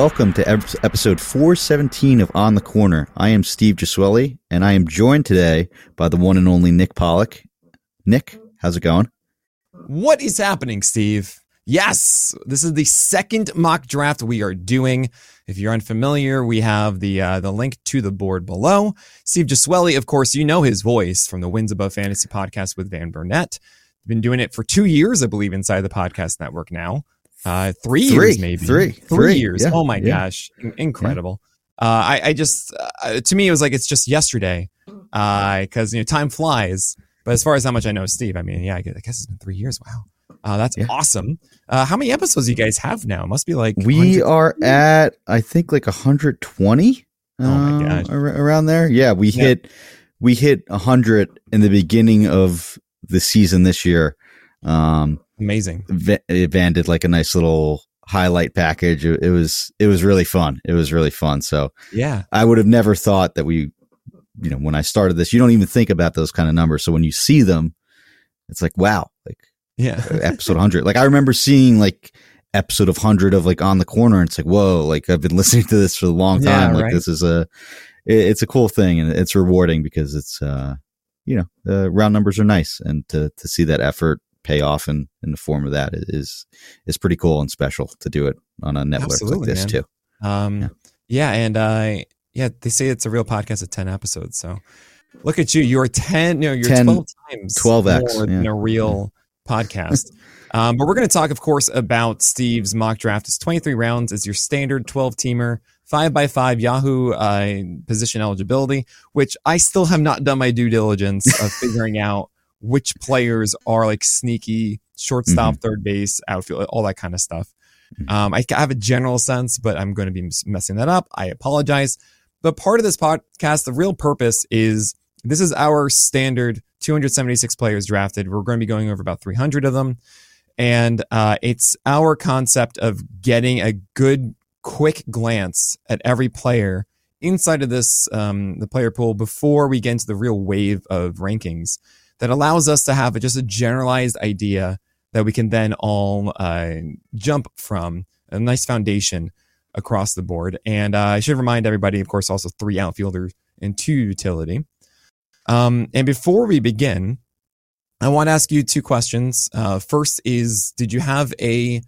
Welcome to episode 417 of On the Corner. I am Steve Gesuele, and I am joined today by the one and only Nick Pollack. Nick, how's it going? What is happening, Steve? Yes, this is the second mock draft we are doing. If you're unfamiliar, we have the uh, the link to the board below. Steve Gesuele, of course, you know his voice from the Wins Above Fantasy podcast with Van Burnett. Been doing it for two years, I believe, inside the podcast network now. Uh, three, Three, years, maybe three, three three, years. yeah, oh my yeah. gosh, In- incredible. Uh, I, I just, uh, to me, it was like it's just yesterday, because you know time flies. But as far as how much I know, Steve, I mean, yeah, I guess it's been three years. Wow, uh, that's Yeah. awesome. Uh, how many episodes do you guys have now? It must be like We 100 are at, I think, like 120. Oh my um, gosh. ar- around there. Yeah, we Yeah. hit we hit 100 in the beginning of the season this year. Um, amazing. Va- Van did like a nice little highlight package. It, it was it was really fun. It was really fun. So Yeah, I would have never thought that we, you know, when I started this, you don't even think about those kind of numbers. So when you see them, it's like wow, like yeah. episode 100. Like I remember seeing like episode of 100 of like on the corner and it's like whoa, like I've been listening to this for a long Yeah, time. like right. this is a it, it's a cool thing and it's rewarding because it's uh you know, the round numbers are nice and to to see that effort pay off in in the form of that is is pretty cool and special to do it on a network like this man. too. Um, Yeah. yeah. and uh, yeah, they say it's a real podcast of ten episodes. So look at you. You're ten. No, you're 10 twelve times 12x, more than a real podcast. Um, but we're going to talk, of course, about Steve's mock draft. It's 23 rounds. It's your standard 12 teamer, five by five Yahoo uh, position eligibility, which I still have not done my due diligence of figuring out which players are like sneaky shortstop, third base, outfield, all that kind of stuff. Mhm. Um, I have a general sense, but I'm going to be messing that up. I apologize. But part of this podcast, the real purpose is this is our standard 276 players drafted. We're going to be going over about 300 of them. And uh, it's our concept of getting a good, quick glance at every player inside of this, um, the player pool before we get into the real wave of rankings that allows us to have just a generalized idea that we can then all uh, jump from a nice foundation across the board. And uh, I should remind everybody, of course, also three outfielders and two utility. Um, and before we begin, I want to ask you two questions. Uh, first is, did you have a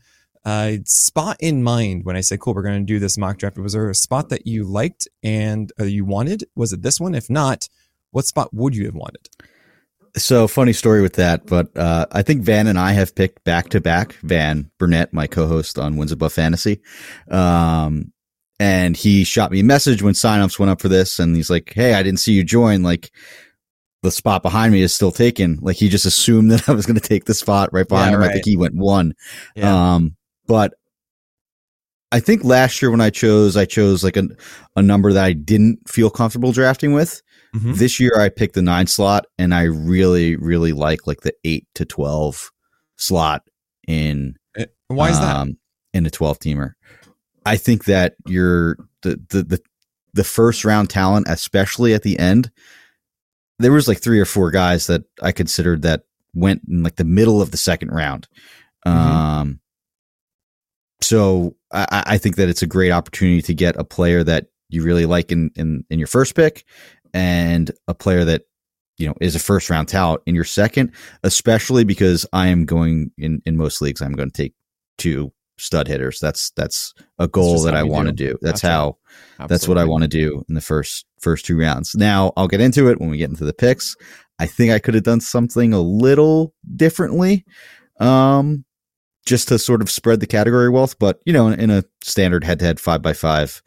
uh, spot in mind when I said, cool, we're going to do this mock draft? Was there a spot that you liked and uh, you wanted? Was it this one? If not, what spot would you have wanted? So funny story with that, but uh, I think Van and I have picked back to back. Van Burnett, my co-host on Wins Above Fantasy, um, and he shot me a message when signups went up for this, and he's like, "Hey, I didn't see you join. Like, the spot behind me is still taken. Like, he just assumed that I was going to take the spot right behind Yeah, him. I think he went one. Um, but I think last year when I chose, I chose like a a number that I didn't feel comfortable drafting with. Mhm. This year I picked the nine slot and I really, really like like the eight to 12 slot in, Uh, Why is that? um, in a 12 teamer. I think that you're the, the, the, the first round talent, especially at the end, there was like three or four guys that I considered that went in like the middle of the second round. Mhm. Um, so I, I- I think that it's a great opportunity to get a player that you really like in, in, in your first pick and a player that, you know, is a first round talent in your second, especially because I am going in, in most leagues, I'm going to take two stud hitters. That's, that's a goal that I want to do. That's how, that's what I want to do in the first first two rounds. Now I'll get into it when we get into the picks. I think I could have done something a little differently, um, just to sort of spread the category wealth. But you know, in, in a standard head to head five by five,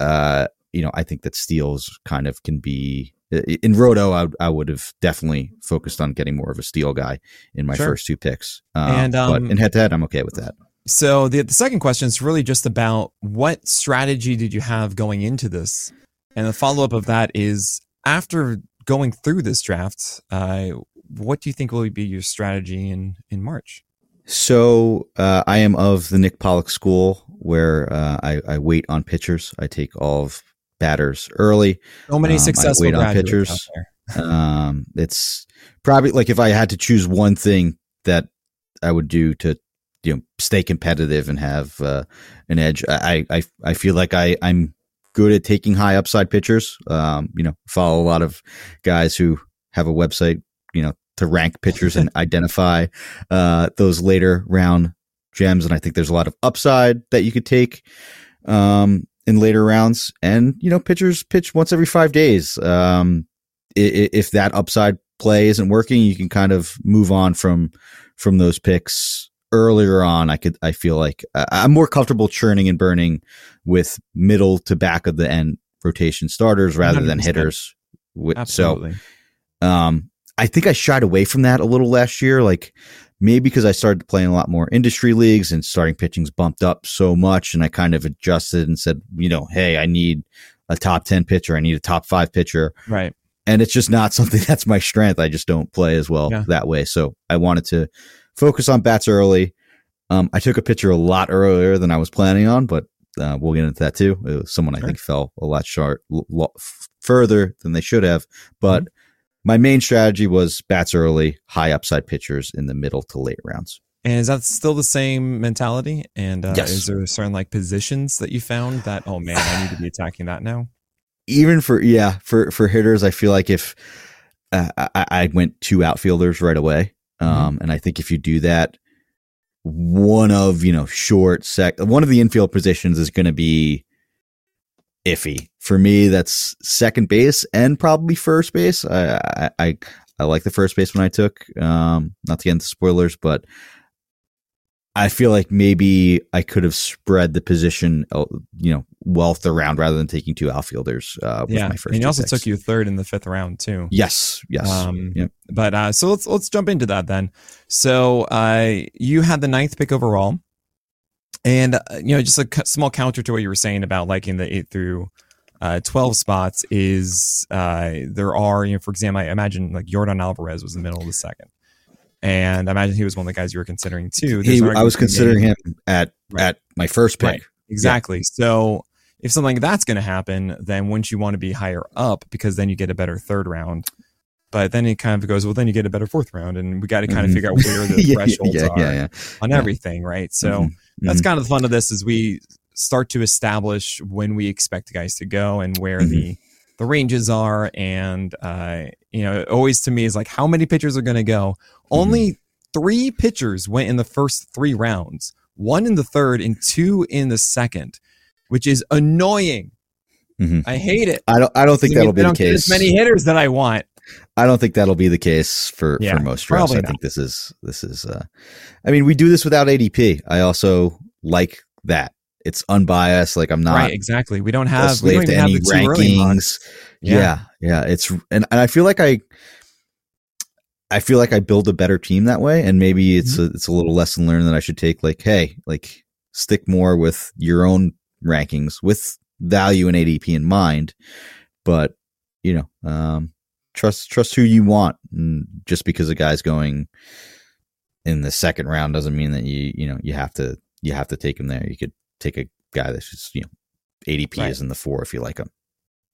uh, you know, I think that steals kind of can be in Roto. I, I would have definitely focused on getting more of a steal guy in my Sure. first two picks. Um, And, um, but in head to head, I'm okay with that. So the, the second question is really just about what strategy did you have going into this? And the follow up of that is after going through this draft, uh, what do you think will be your strategy in, in March? So uh, I am of the Nick Pollack school where uh, I, I wait on pitchers. I take all of batters early. So many Um, successful on pitchers. Um, it's probably like if I had to choose one thing that I would do to, you know stay competitive and have uh, an edge. I, I I feel like I I'm good at taking high upside pitchers. Um, you know, follow a lot of guys who have a website, you know, to rank pitchers and identify uh, those later round gems. And I think there's a lot of upside that you could take um, in later rounds. And you know, pitchers pitch once every five days. Um, if that upside play isn't working, you can kind of move on from from those picks earlier on. I could I feel like I'm more comfortable churning and burning with middle to back of the end rotation starters rather 100%. than hitters. Absolutely. So, um, I think I shied away from that a little last year. Like maybe because I started playing a lot more industry leagues and starting pitching's bumped up so much, and I kind of adjusted and said, you know, hey, I need a top ten pitcher. I need a top five pitcher. Right and it's just not something that's my strength. I just don't play as well yeah. that way. So I wanted to focus on bats early. Um, I took a pitcher a lot earlier than I was planning on, but uh, we'll get into that too. It was someone I think fell a lot short, l- further than they should have. But mm-hmm. My main strategy was bats early, high upside pitchers in the middle to late rounds. And is that still the same mentality? And uh, yes. is there certain like positions that you found that oh man, I need to be attacking that now? even for yeah for for hitters, I feel like if uh, I, I, went two outfielders right away, mm-hmm. um, mm-hmm. and I think if you do that, one of you know short sec one of the infield positions is going to be iffy for me. That's second base and probably first base. I I I, like the first base when I took. Um, not to get into spoilers, but I feel like maybe I could have spread the position, uh, you know, wealth around rather than taking two outfielders. Uh, yeah, and he also picks. took you third in the fifth round too. Yes, yes. Um, yep. But uh, so let's let's jump into that then. So uh, you had the ninth pick overall, and uh, you know, just a small counter to what you were saying about liking the eight through uh, 12 spots is uh, there are, you know, for example, I imagine like Yordan Alvarez was in the middle of the second and I imagine he was one of the guys you were considering too. He, I was considering him at right. at my first pick. Right. Exactly. Yeah. So if something like that's going to happen, then wouldn't you want to be higher up because then you get a better third round? But then it kind of goes, well, then you get a better fourth round, and we got to kind mm-hmm. of figure out where the yeah, thresholds yeah, are on everything, right? So mm-hmm. that's mm-hmm. kind of the fun of this is we start to establish when we expect guys to go and where mm-hmm. the the ranges are and uh, you know always to me is like how many pitchers are going to go only mm-hmm. three pitchers went in the first three rounds one in the third and two in the second which is annoying mm-hmm. i hate it i don't i don't think that'll be the case as many hitters that i want I don't think that'll be the case for, yeah, for most drafts. I think this is this is. Uh, I mean, we do this without ADP. I also like that it's unbiased. Like I'm not right. Exactly. We don't have we don't to any rankings. Yeah. yeah, yeah. It's and, and I feel like I, I feel like I build a better team that way. And maybe it's mm-hmm. a it's a little lesson learned that I should take. Like, hey, like stick more with your own rankings with value and ADP in mind, but you know, um, trust trust who you want. And just because a guy's going in the second round doesn't mean that you you know you have to you have to take him there. You could take a guy that's just you know ADP right. is in the four if you like him.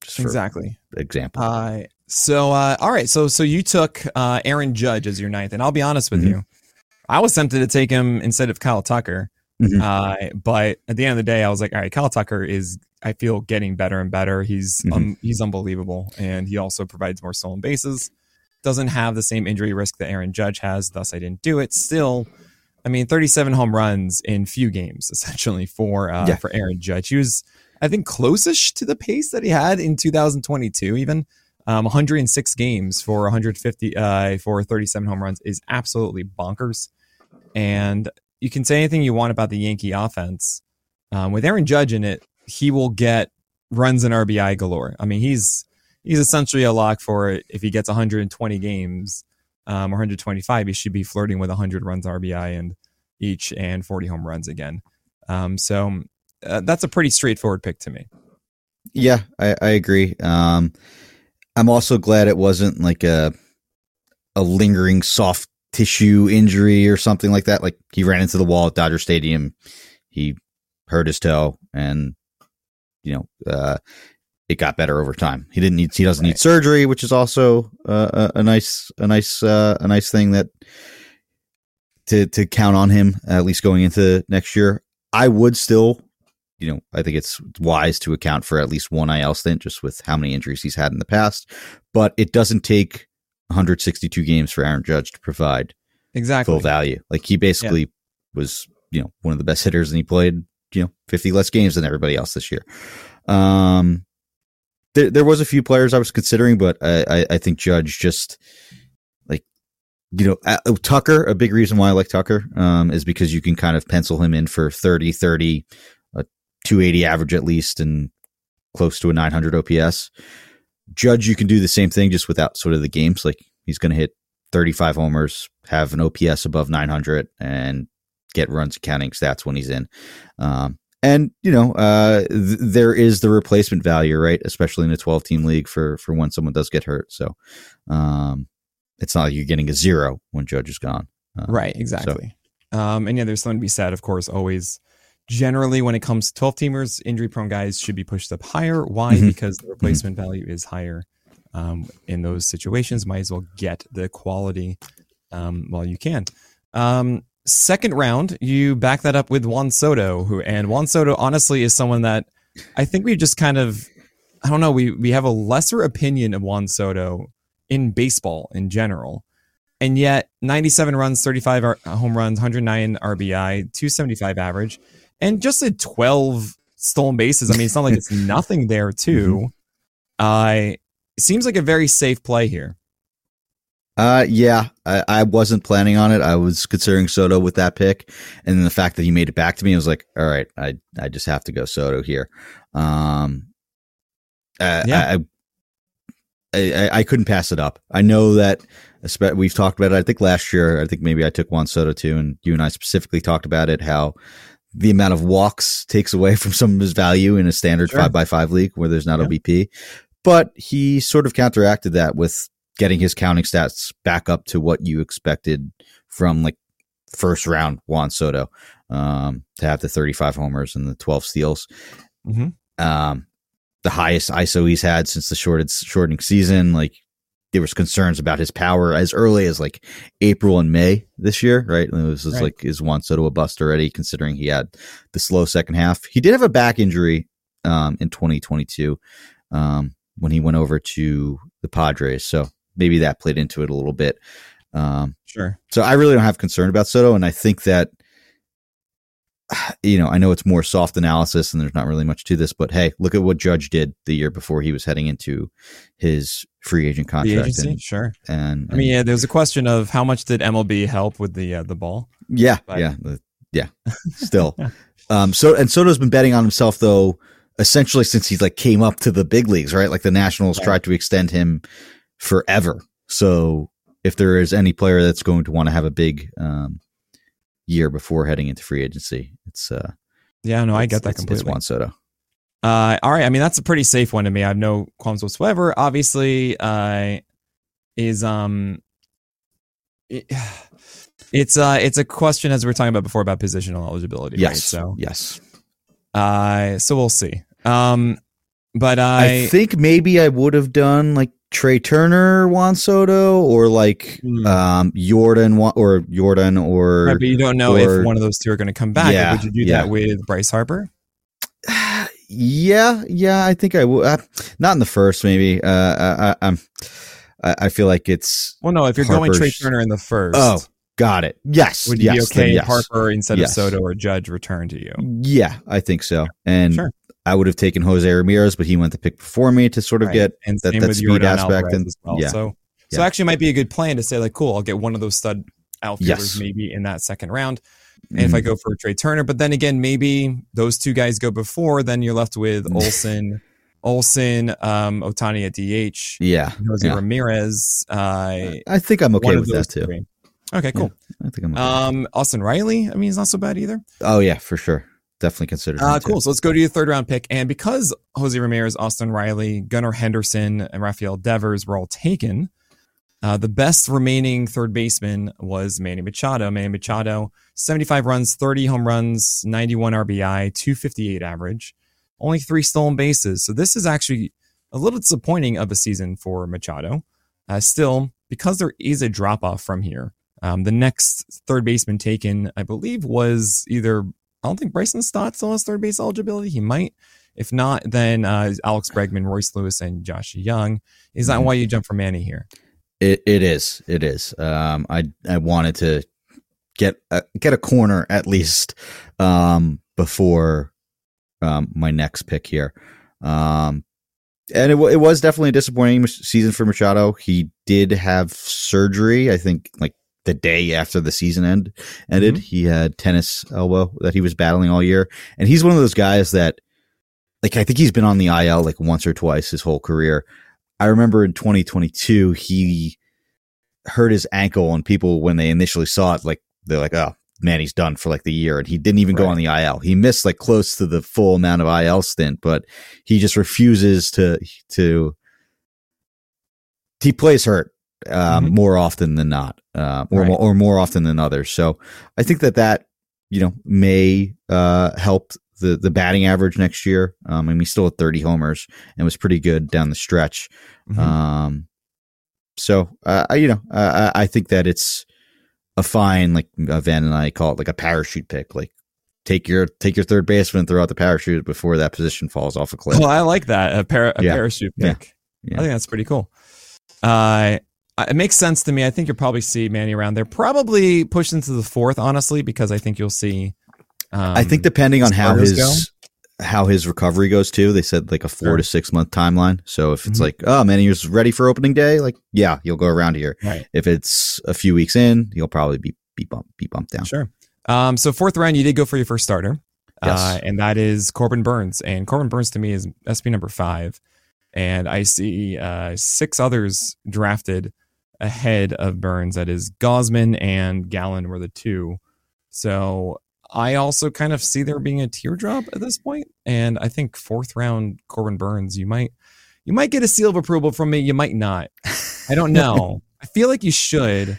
Just exactly. Example. Uh, so uh, all right, so so you took uh, Aaron Judge as your ninth, and I'll be honest with mm-hmm. you, I was tempted to take him instead of Kyle Tucker. Mm-hmm. Uh, but at the end of the day, I was like, all right, Kyle Tucker is, I feel, getting better and better. He's mm-hmm. um, he's unbelievable, and he also provides more stolen bases. Doesn't have the same injury risk that Aaron Judge has, thus I didn't do it. Still, I mean, 37 home runs in few games essentially for uh, yeah. for Aaron Judge. He was, I think, closest to the pace that he had in 2022. Even um, 106 games for 150 uh, for 37 home runs is absolutely bonkers. And you can say anything you want about the Yankee offense. Um, with Aaron Judge in it, he will get runs and RBI galore. I mean, he's he's essentially a lock for it if he gets 120 games um, 125, he should be flirting with 100 runs RBI and each and 40 home runs again. Um, so uh, that's a pretty straightforward pick to me. Yeah, I, I agree. Um, I'm also glad it wasn't like a a lingering soft tissue injury or something like that. Like he ran into the wall at Dodger Stadium, he hurt his toe, and you know, uh, it got better over time. He didn't need he doesn't right. need surgery, which is also uh, a, a, nice a nice uh, a nice thing that to to count on him at least going into next year. I would still, you know, I think it's wise to account for at least one IL stint just with how many injuries he's had in the past. But it doesn't take 162 games for Aaron Judge to provide exactly full value. Like he basically yeah. was, you know, one of the best hitters, and he played, you know, 50 less games than everybody else this year. Um, there, there was a few players I was considering, but I, I, I think Judge just like, you know, uh, Tucker, a big reason why I like Tucker, um, is because you can kind of pencil him in for 30, 30, a 280 average at least, and close to a 900 OPS. Judge, you can do the same thing just without sort of the games. Like he's going to hit 35 homers, have an OPS above 900, and get runs counting stats when he's in. Um, and you know, uh, th- there is the replacement value, right? Especially in a 12 team league for for when someone does get hurt. So, um, it's not like you're getting a zero when Judge is gone. Uh, right. Exactly. So. Um, and yeah, there's something to be said, of course, always generally when it comes to 12 teamers, injury prone guys should be pushed up higher. Why? Mm-hmm. Because the replacement mm-hmm. value is higher um, in those situations. Might as well get the quality um, while you can. Second round, you back that up with Juan Soto, who and Juan Soto honestly is someone that I think we just kind of I don't know, we we have a lesser opinion of Juan Soto in baseball in general. And yet 97 runs, 35 home runs, 109 RBI, 275 average, and just a 12 stolen bases. I mean, it's not like it's nothing there too. Mm-hmm. Uh, seems like a very safe play here. Uh, yeah, I, I, wasn't planning on it. I was considering Soto with that pick, and then the fact that he made it back to me, I was like, all right, I I just have to go Soto here. Um, uh, yeah. I, I, I couldn't pass it up. I know that we've talked about it. I think last year, I think maybe I took Juan Soto too, and you and I specifically talked about it. How the amount of walks takes away from some of his value in a standard sure. five by five league where there's not yeah. OBP. But he sort of counteracted that with getting his counting stats back up to what you expected from like first round Juan Soto um, to have the 35 homers and the 12 steals. Mm-hmm. Um, the highest ISO he's had since the shorted shortening season. Like there was concerns about his power as early as like April and May this year, right? And it was right. like is Juan Soto a bust already, considering he had the slow second half. He did have a back injury um, in 2022 um, when he went over to the Padres, so maybe that played into it a little bit. Um, sure. So I really don't have concern about Soto, and I think that you know I know it's more soft analysis, and there's not really much to this, but hey, look at what Judge did the year before he was heading into his free agent contract. And, sure. And, and, I mean, yeah, there was a question of how much did MLB help with the uh, the ball? Yeah, but. yeah, yeah. Still, um, so and Soto's been betting on himself though essentially since he's like came up to the big leagues, right? Like the Nationals right. tried to extend him forever. So if there is any player that's going to want to have a big um, year before heading into free agency, it's uh, yeah, no, I get that completely. It's Juan Soto. Uh, all right. I mean, that's a pretty safe one to me. I have no qualms whatsoever. Obviously, uh, is um, it, it's uh, it's a question as we are talking about before about positional eligibility. Yes. Right? So yes. Uh, so we'll see. Um, but I, I think maybe I would have done like Trea Turner, Juan Soto, or like mm. um, Yordan or Yordan or. Right, but you don't know or, if one of those two are going to come back. Yeah, would you do yeah. that with Bryce Harper? yeah, yeah, I think I would. Uh, not in the first, maybe. Uh, I, am I, feel like it's. Well, no, if you're Harper's, going Trea Turner in the first. Oh, got it. Yes. Would you yes, be okay yes. Harper instead yes. of Soto or Judge return to you? Yeah, I think so. And sure. I would have taken Jose Ramirez, but he went the pick before me to sort of right. get and that, that speed aspect. And well. yeah. So, yeah. so actually, might be a good plan to say like, cool, I'll get one of those stud outfielders yes. maybe in that second round. And mm-hmm. if I mm-hmm. go for Trea Turner, but then again, maybe those two guys go before, then you're left with Olson, Olson, um, Ohtani at DH. Yeah. Jose yeah. Ramirez. Uh, I think I'm okay with that too. Three. Okay, cool. Yeah, I think I'm okay. Um, Austin Riley, I mean, he's not so bad either. Oh, yeah, for sure definitely considered. Uh, cool. So let's go to your third round pick. And because Jose Ramirez, Austin Riley, Gunnar Henderson, and Rafael Devers were all taken, uh, the best remaining third baseman was Manny Machado. Manny Machado, 75 runs, 30 home runs, 91 RBI, 258 average, only three stolen bases. So this is actually a little disappointing of a season for Machado. Uh, still, because there is a drop off from here, Um, the next third baseman taken, I believe, was either I don't think Bryson Stott still has third base eligibility. He might. If not, then uh, Alex Bregman, Royce Lewis, and Josh Jung. Is that Mhm. why you jump for Manny here? It it is. It is. Um, I I wanted to get a, get a corner at least um, before um, my next pick here. Um, and it, it was definitely a disappointing season for Machado. He did have surgery. I think like the day after the season end ended, Mhm. he had tennis elbow that he was battling all year. And he's one of those guys that, like, I think he's been on the IL like once or twice his whole career. I remember in 2022, he hurt his ankle, and people, when they initially saw it, like, they're like, oh, man, he's done for like the year. And he didn't even go on the IL. He missed like close to the full amount of IL stint, but he just refuses to, to, he plays hurt um, Mhm. more often than not, uh, or, Right. more, or more often than others. So I think that that, you know, may uh, help the, the batting average next year. Um, I mean, he still had 30 homers and was pretty good down the stretch. Mhm. Um, so uh, you know, uh, I I think that it's a fine, like uh, Van and I call it, like a parachute pick. Like take your take your third baseman, and throw out the parachute before that position falls off a cliff. Well, I like that a, para- a Yeah. parachute Yeah. pick. Yeah. I think that's pretty cool. Uh, it makes sense to me. I think you'll probably see Manny around there. Probably push into the fourth, honestly, because I think you'll see. Um, I think depending on how his how his recovery goes too, they said like a four Sure. to six month timeline. So if it's Mhm. like, oh man, he's ready for opening day, like yeah, you'll go around here. right. If it's a few weeks in, he'll probably be be bumped be bumped down. Sure. Um, so fourth round, you did go for your first starter, Yes. uh, and that is Corbin Burnes. And Corbin Burnes to me is SP number five, and I see uh, six others drafted ahead of Burnes. That is Gausman and Gallen were the two. So I also kind of see there being a teardrop at this point, and I think fourth round Corbin Burnes, you might you might get a seal of approval from me. You might not. I don't know. I feel like you should.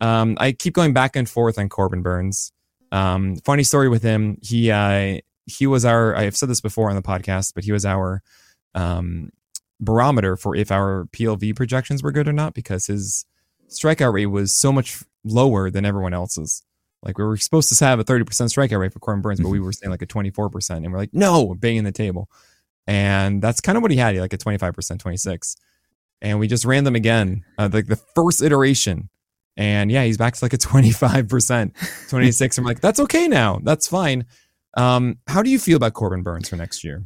Um, I keep going back and forth on Corbin Burnes. Um, funny story with him. He uh, he was our. I've said this before on the podcast, but he was our um, barometer for if our PLV projections were good or not because his strikeout rate was so much lower than everyone else's. Like we were supposed to have a 30% strikeout rate for Corbin Burnes, but we were saying like a 24%. And we're like, no, banging the table. And that's kind of what he had. He had like a 25%, 26. And we just ran them again, uh, like the first iteration. And yeah, he's back to like a 25%, 26. I'm like, that's okay now. That's fine. Um, how do you feel about Corbin Burnes for next year?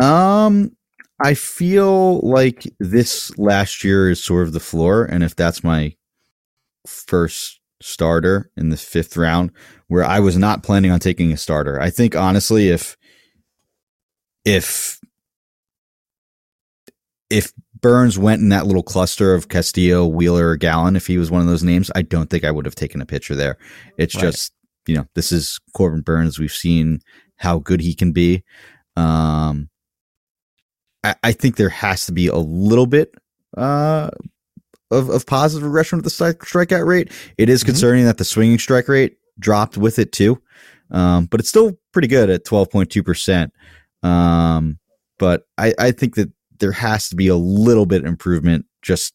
Um, I feel like this last year is sort of the floor, and if that's my first starter in the fifth round, where I was not planning on taking a starter, I think honestly, if if if Burnes went in that little cluster of Castillo, Wheeler, Gallen, if he was one of those names, I don't think I would have taken a pitcher there. It's Right. just you know this is Corbin Burnes. We've seen how good he can be. Um, I, I think there has to be a little bit uh, of, of positive regression with the strike, strikeout rate. It is Mhm. concerning that the swinging strike rate dropped with it too, um, but it's still pretty good at twelve point two percent. Um, but I, I think that there has to be a little bit improvement just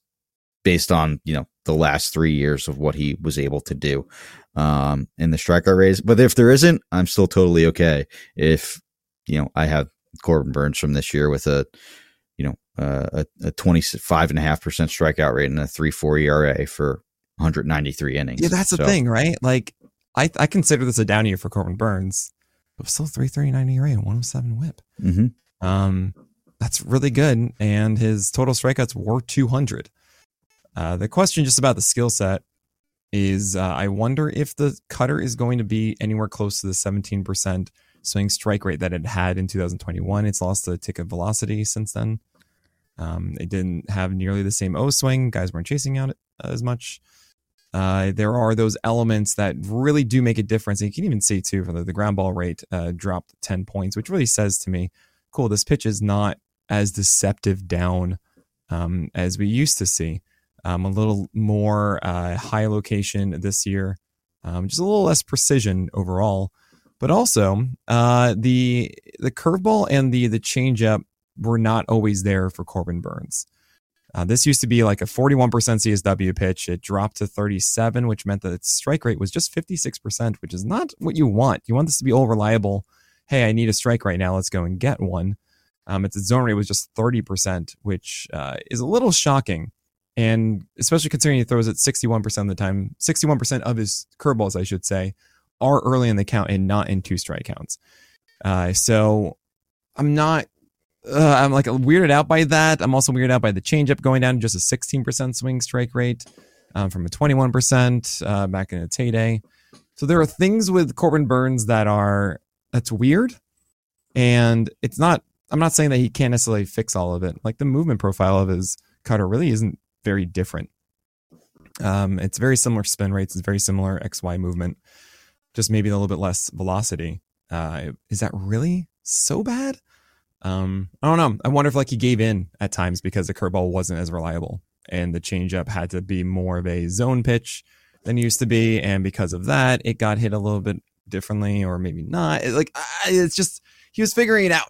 based on you know the last three years of what he was able to do um, in the strikeout rates. But if there isn't, I'm still totally okay. If you know I have Corbin Burnes from this year with a you know uh, a, a 25 and a half percent strikeout rate and a three four ERA for 193 innings. Yeah, that's the thing, right? Like, I I consider this a down year for Corbin Burnes, but still 339 ERA and 107 whip. mhm. Um, that's really good. And his total strikeouts were 200. Uh, the question just about the skill set is uh, I wonder if the cutter is going to be anywhere close to the 17% swing strike rate that it had in 2021. It's lost a tick of velocity since then. Um, it didn't have nearly the same O swing. Guys weren't chasing out as much. Uh, there are those elements that really do make a difference. And you can even see too for the, the ground ball rate uh, dropped 10 points, which really says to me, cool, this pitch is not as deceptive down um, as we used to see. Um, a little more uh, high location this year, um, just a little less precision overall. But also uh, the the curveball and the the changeup were not always there for Corbin Burnes. Uh, this used to be like a 41% CSW pitch. It dropped to 37, which meant that its strike rate was just 56%, which is not what you want. You want this to be all reliable. Hey, I need a strike right now. Let's go and get one. Um, its zone rate was just 30%, which uh, is a little shocking. And especially considering he throws it 61% of the time, 61% of his curveballs, I should say, are early in the count and not in two strike counts. Uh, so I'm not uh, I'm like weirded out by that. I'm also weirded out by the changeup going down to just a 16% swing strike rate um, from a 21% uh, back in its heyday. So there are things with Corbin Burnes that are that's weird, and it's not. I'm not saying that he can't necessarily fix all of it. Like the movement profile of his cutter really isn't very different. Um, it's very similar spin rates. It's very similar XY movement, just maybe a little bit less velocity. Uh, is that really so bad? Um, I don't know. I wonder if like he gave in at times because the curveball wasn't as reliable and the changeup had to be more of a zone pitch than it used to be, and because of that, it got hit a little bit differently or maybe not. It, like it's just he was figuring it out,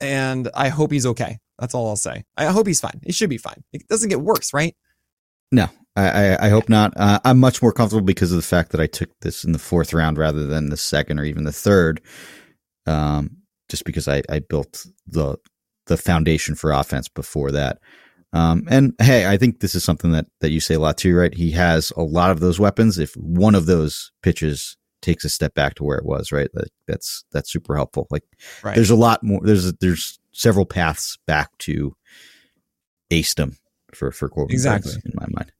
and I hope he's okay. That's all I'll say. I hope he's fine. He should be fine. It doesn't get worse, right? No, I, I, I hope not. Uh, I'm much more comfortable because of the fact that I took this in the fourth round rather than the second or even the third. Um, just because I, I built the the foundation for offense before that. Um, and hey, I think this is something that that you say a lot too, right? He has a lot of those weapons. If one of those pitches takes a step back to where it was, right? That, that's that's super helpful. Like, right. there's a lot more. There's there's several paths back to ace acedom for for Corbin exactly in my mind.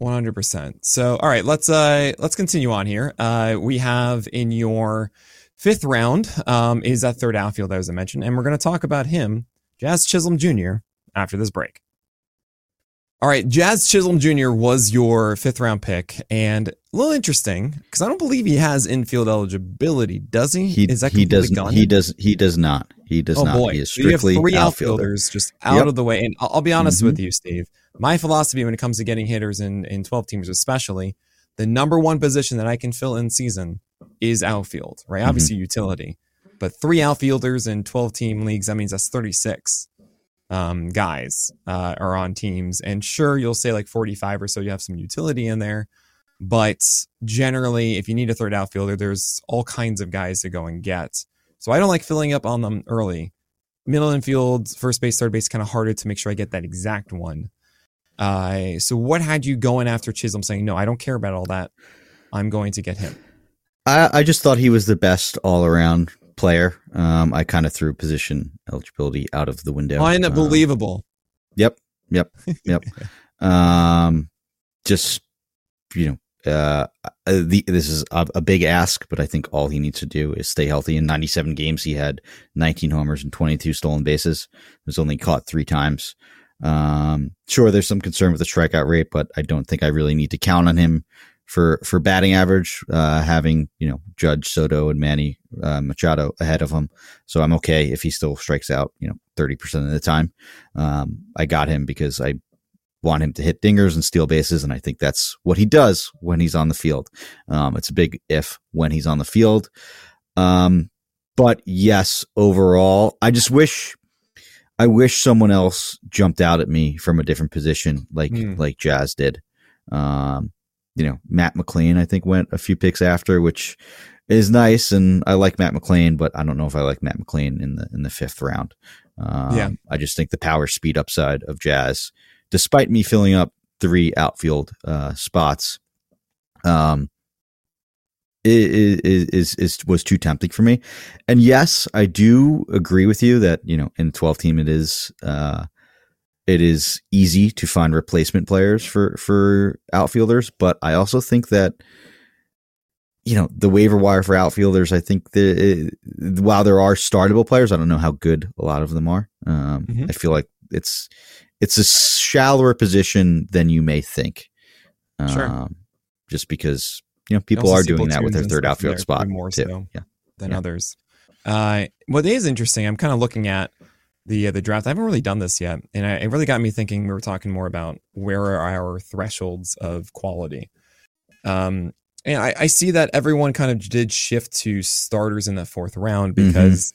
One hundred percent. So, all right, let's uh let's continue on here. Uh, we have in your Fifth round um, is that third outfield, as I mentioned, and we're going to talk about him, Jazz Chisholm Jr., after this break. All right, Jazz Chisholm Jr. was your fifth round pick, and a little interesting because I don't believe he has infield eligibility, does he? He, is that he does. Gone? He does. He does not. He does oh, not. Boy. He is strictly so you have three outfielder. outfielders just out yep. of the way. And I'll, I'll be honest mm-hmm. with you, Steve. My philosophy when it comes to getting hitters in in twelve teams, especially the number one position that I can fill in season is outfield, right? Mm-hmm. Obviously utility, but three outfielders in 12 team leagues, that means that's 36 um, guys uh, are on teams. And sure, you'll say like 45 or so, you have some utility in there. But generally, if you need a third outfielder, there's all kinds of guys to go and get. So I don't like filling up on them early. Middle infield, first base, third base, kind of harder to make sure I get that exact one. Uh, so what had you going after Chisholm saying, no, I don't care about all that. I'm going to get him? I, I just thought he was the best all around player. Um, I kind of threw position eligibility out of the window. Unbelievable. Um, yep. Yep. Yep. um, just, you know, uh, uh, the, this is a, a, big ask, but I think all he needs to do is stay healthy. In 97 games, he had 19 homers and 22 stolen bases. He was only caught three times. Um, sure, there's some concern with the strikeout rate, but I don't think I really need to count on him for for batting average, uh, having you know Judge Soto and Manny uh, Machado ahead of him. So I'm okay if he still strikes out you know 30 percent of the time. Um, I got him because I want him to hit dingers and steal bases, and I think that's what he does when he's on the field. Um, it's a big if when he's on the field. Um, but yes, overall, I just wish. I wish someone else jumped out at me from a different position, like mm. like Jazz did. Um, you know, Matt McLain, I think went a few picks after, which is nice. And I like Matt McLain, but I don't know if I like Matt McLain in the, in the fifth round. Um, yeah. I just think the power speed upside of Jazz, despite me filling up three outfield, uh, spots, um, is, is, is, was too tempting for me. And yes, I do agree with you that, you know, in 12 team, it is, uh, it is easy to find replacement players for for outfielders, but I also think that you know the waiver wire for outfielders. I think that while there are startable players, I don't know how good a lot of them are. Um, mm-hmm. I feel like it's it's a shallower position than you may think. Um, sure. Just because you know people are doing that with their third outfield spot more too. so yeah. than yeah. others. Uh, what is interesting, I'm kind of looking at the uh, the draft. I haven't really done this yet, and I, it really got me thinking. We were talking more about where are our thresholds of quality. Um, and I, I see that everyone kind of did shift to starters in that fourth round mm-hmm. because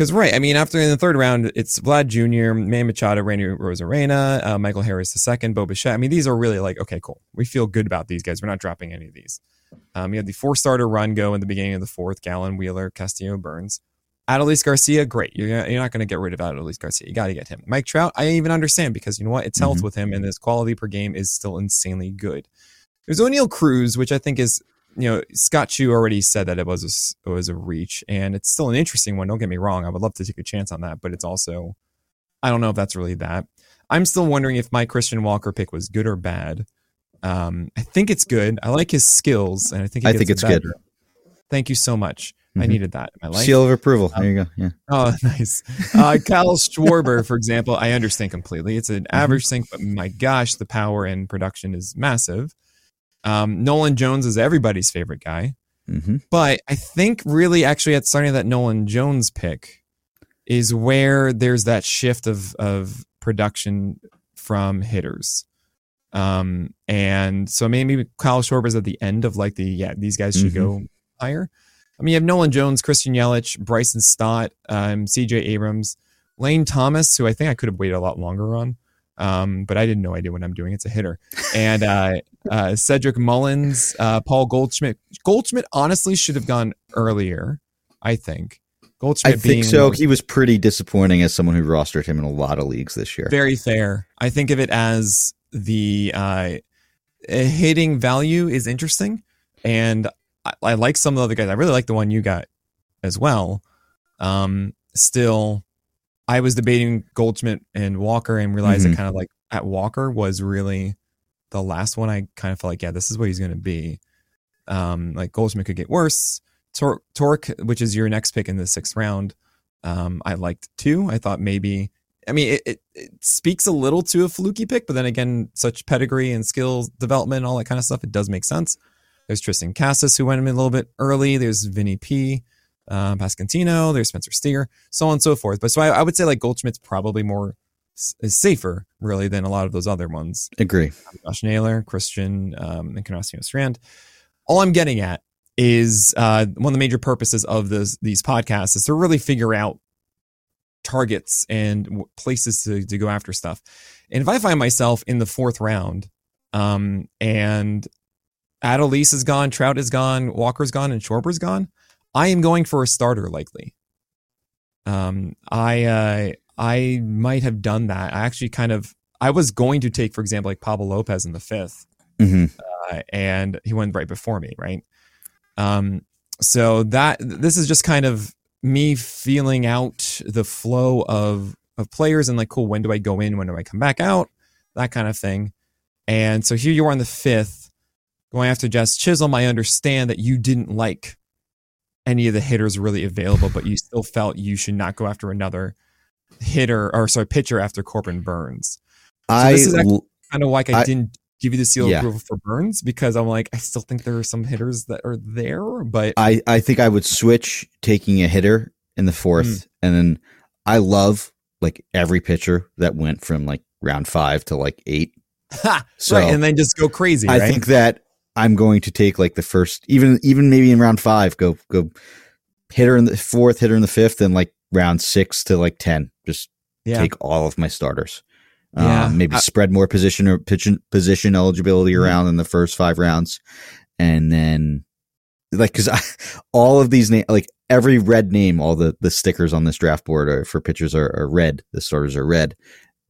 Because right, I mean, after in the third round, it's Vlad Jr., Manny Machado, Randy Arozarena, uh, Michael Harris II, Bo Bichette. I mean, these are really like okay, cool. We feel good about these guys. We're not dropping any of these. Um, you had the four starter run go in the beginning of the fourth. Gallen, Wheeler, Castillo, Burnes. Adolis Garcia, great. You're, you're not going to get rid of Adolis Garcia. You got to get him. Mike Trout, I even understand because you know what? It's health Mhm. with him, and his quality per game is still insanely good. There's Oneil Cruz, which I think is, you know, Scott Chu already said that it was a, it was a reach, and it's still an interesting one. Don't get me wrong. I would love to take a chance on that, but it's also, I don't know if that's really that. I'm still wondering if my Christian Walker pick was good or bad. Um, I think it's good. I like his skills, and I think I think it's better. good. Thank you so much. I Mhm. needed that in my life. Seal of approval. There you go. Yeah. Oh, nice. Uh, Kyle Schwarber, for example, I understand completely. It's an Mm-hmm. average thing, but my gosh, the power and production is massive. Um, Nolan Jones is everybody's favorite guy, hmm but I think really actually at starting that Nolan Jones pick is where there's that shift of of production from hitters. Um, and so maybe Kyle Schwarber's at the end of like the yeah, these guys should go higher. I mean, you have Nolan Jones, Christian Yelich, Bryson Stott, um, CJ Abrams, Lane Thomas, who I think I could have waited a lot longer on. Um, but I didn't know idea what I'm doing. It's a hitter. And uh, uh, Cedric Mullins, uh, Paul Goldschmidt. Goldschmidt honestly should have gone earlier, I think. Goldschmidt I think so. He was pretty disappointing as someone who rostered him in a lot of leagues this year. very fair. I think of it as the uh, hitting value is interesting, and I, I like some of the other guys. I really like the one you got as well. Um, still, I was debating Goldschmidt and Walker, and realized Mhm. that kind of like at Walker was really the last one. I kind of felt like, yeah, this is what he's going to be. Um, like Goldschmidt could get worse. Tor- Torque, which is your next pick in the sixth round, um, I liked too. I thought maybe I mean, it, it, it speaks a little to a fluky pick, but then again, such pedigree and skills development and all that kind of stuff, it does make sense. There's Tristan Casas, who went in a little bit early. There's Vinny P, um, Pasquantino. There's Spencer Steer, so on and so forth. But so I, I would say like Goldschmidt's probably more is safer, really, than a lot of those other ones. Agree. Josh Naylor, Christian, um, and Encarnacion-Strand. All I'm getting at is uh, one of the major purposes of this, these podcasts is to really figure out targets and places to, to go after stuff. And if I find myself in the fourth round, um, and Adolis is gone, Trout is gone, Walker's gone, and Schwarber's gone, I am going for a starter likely. Um, I uh, I might have done that. I actually kind of I was going to take, for example, like Pablo Lopez in the fifth, hmm uh, and he went right before me, right? Um, so that this is just kind of me feeling out the flow of of players and like, cool, when do I go in? When do I come back out? That kind of thing. And so here you are on the fifth, going after Jazz Chisholm. I understand that you didn't like any of the hitters really available, but you still felt you should not go after another hitter or sorry pitcher after Corbin Burnes I this is kind of like I, I- didn't give you the seal of Yeah. approval for Burnes because I'm like I still think there are some hitters that are there, but I, I think I would switch taking a hitter in the fourth, Mm. and then I love like every pitcher that went from like round five to like eight. ha, So right, and then just go crazy. I right? think that I'm going to take like the first, even even maybe in round five, go go hit her in the fourth, hit her in the fifth, and like round six to like ten, just yeah, take all of my starters. Yeah. Um, maybe I- spread more position or pitch, position eligibility Mhm. around in the first five rounds, and then like because all of these name like every red name, all the the stickers on this draft board are, for pitchers are, are red. The starters are red.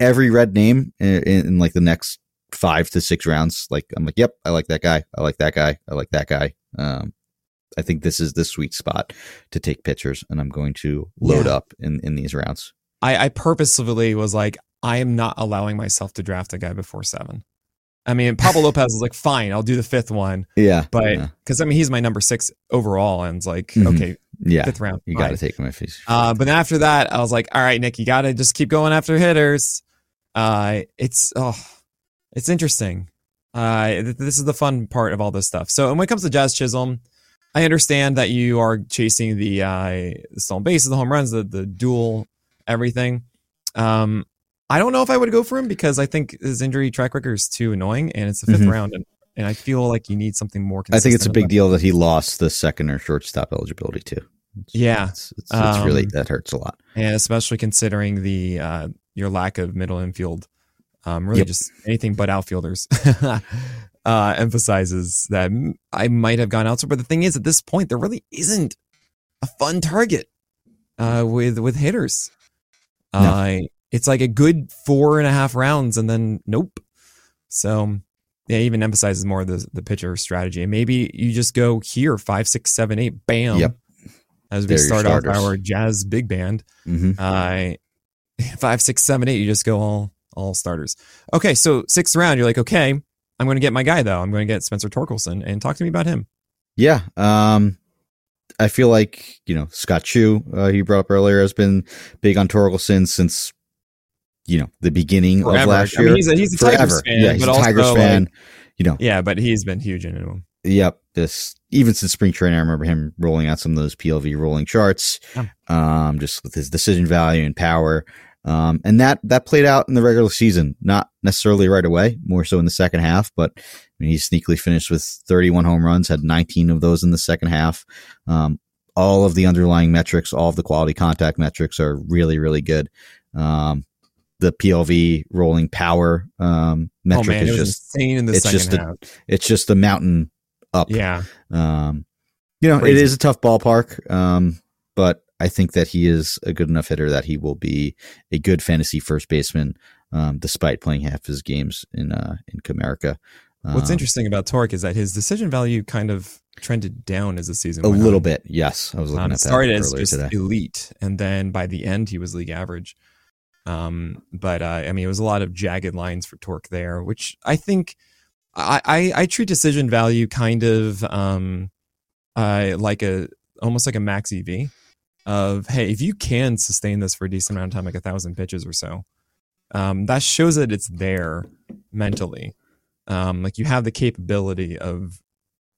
Every red name in, in, in like the next five to six rounds, like I'm like, yep, I like that guy. I like that guy. I like that guy. Um, I think this is the sweet spot to take pitchers, and I'm going to load Yeah. up in in these rounds. I, I purposefully was like I am not allowing myself to draft a guy before seven. I mean, Pablo Lopez is like fine, I'll do the fifth one, Yeah, but yeah, because I mean he's my number six overall, and it's like Mhm. okay, yeah. fifth round, You got to take him if he's. Uh, but after that, I was like, all right, Nick, you got to just keep going after hitters. Uh, it's oh, it's interesting. Uh, th- this is the fun part of all this stuff. So, and when it comes to Jazz Chisholm, I understand that you are chasing the uh, stolen bases, the home runs, the the dual everything. Um, I don't know if I would go for him because I think his injury track record is too annoying, and it's the 5th Mhm. round, and, and I feel like you need something more. I think it's a big deal that he lost the second or shortstop eligibility too. It's, Yeah. it's, it's, it's really Um, that hurts a lot. and especially considering the uh, your lack of middle infield, um, really Yep. just anything but outfielders, uh, emphasizes that I might have gone elsewhere. But the thing is, at this point, there really isn't a fun target uh, with with hitters. No. Uh, it's like a good four and a half rounds, and then nope. So yeah, it even emphasizes more the the pitcher strategy, and maybe you just go here five, six, seven, eight, bam. Yep. As we They're start off our jazz big band, hmm uh, five, six, seven, eight. You just go all all starters. Okay, so sixth round, you're like, okay, I'm going to get my guy though. I'm going to get Spencer Torkelson, and talk to me about him. Yeah. Um, I feel like you know Scott Chu, uh, he brought up earlier, has been big on Torkelson since you know the beginning of Forever. last I year. mean, he's a he's a Tigers fan, yeah, he's but a Tigers also, fan. like- you know, yeah, but he's been huge in him. Yep. This even since spring training, I remember him rolling out some of those PLV rolling charts, Yeah. um, just with his decision value and power. Um, and that that played out in the regular season, not necessarily right away, more so in the second half. But I mean, he sneakily finished with 31 home runs, had 19 of those in the second half. Um, all of the underlying metrics, all of the quality contact metrics are really, really good. Um, the PLV rolling power um, oh metric man, it is just insane in the it's second just a- it's just a mountain up. Yeah, Um, you know, Crazy. it is a tough ballpark, um, but I think that he is a good enough hitter that he will be a good fantasy first baseman, um, despite playing half his games in uh, in Comerica. What's Um, interesting about Torque is that his decision value kind of trended down as the season A little on. bit, yes. I was looking Um, at it that started as just today. elite, and then by the end, he was league average. Um, but uh, I mean, it was a lot of jagged lines for Torque there, which I think I, I, I treat decision value kind of um, uh, like a almost like a max EV of hey, if you can sustain this for a decent amount of time, like a thousand pitches or so, um, that shows that it's there mentally. Um, like you have the capability of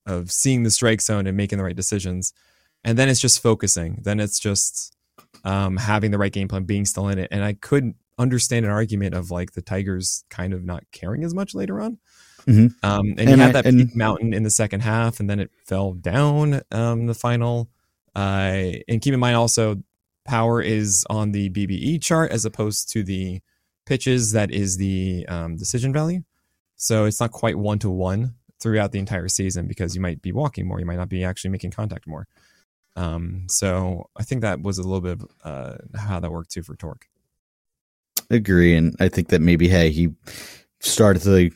of seeing the strike zone and making the right decisions, and then it's just focusing. Then it's just um, having the right game plan, being still in it. And I could understand an argument of like the Tigers kind of not caring as much later on. Mhm. Um, and, And you had I- that and- peak mountain in the second half, and then it fell down um, the final. Uh, and keep in mind also, power is on the BBE chart as opposed to the pitches that is the um, decision value. So it's not quite one to one throughout the entire season because you might be walking more, you might not be actually making contact more. Um, so I think that was a little bit of uh, how that worked too for Torque. Agree, and I think that maybe hey, he started to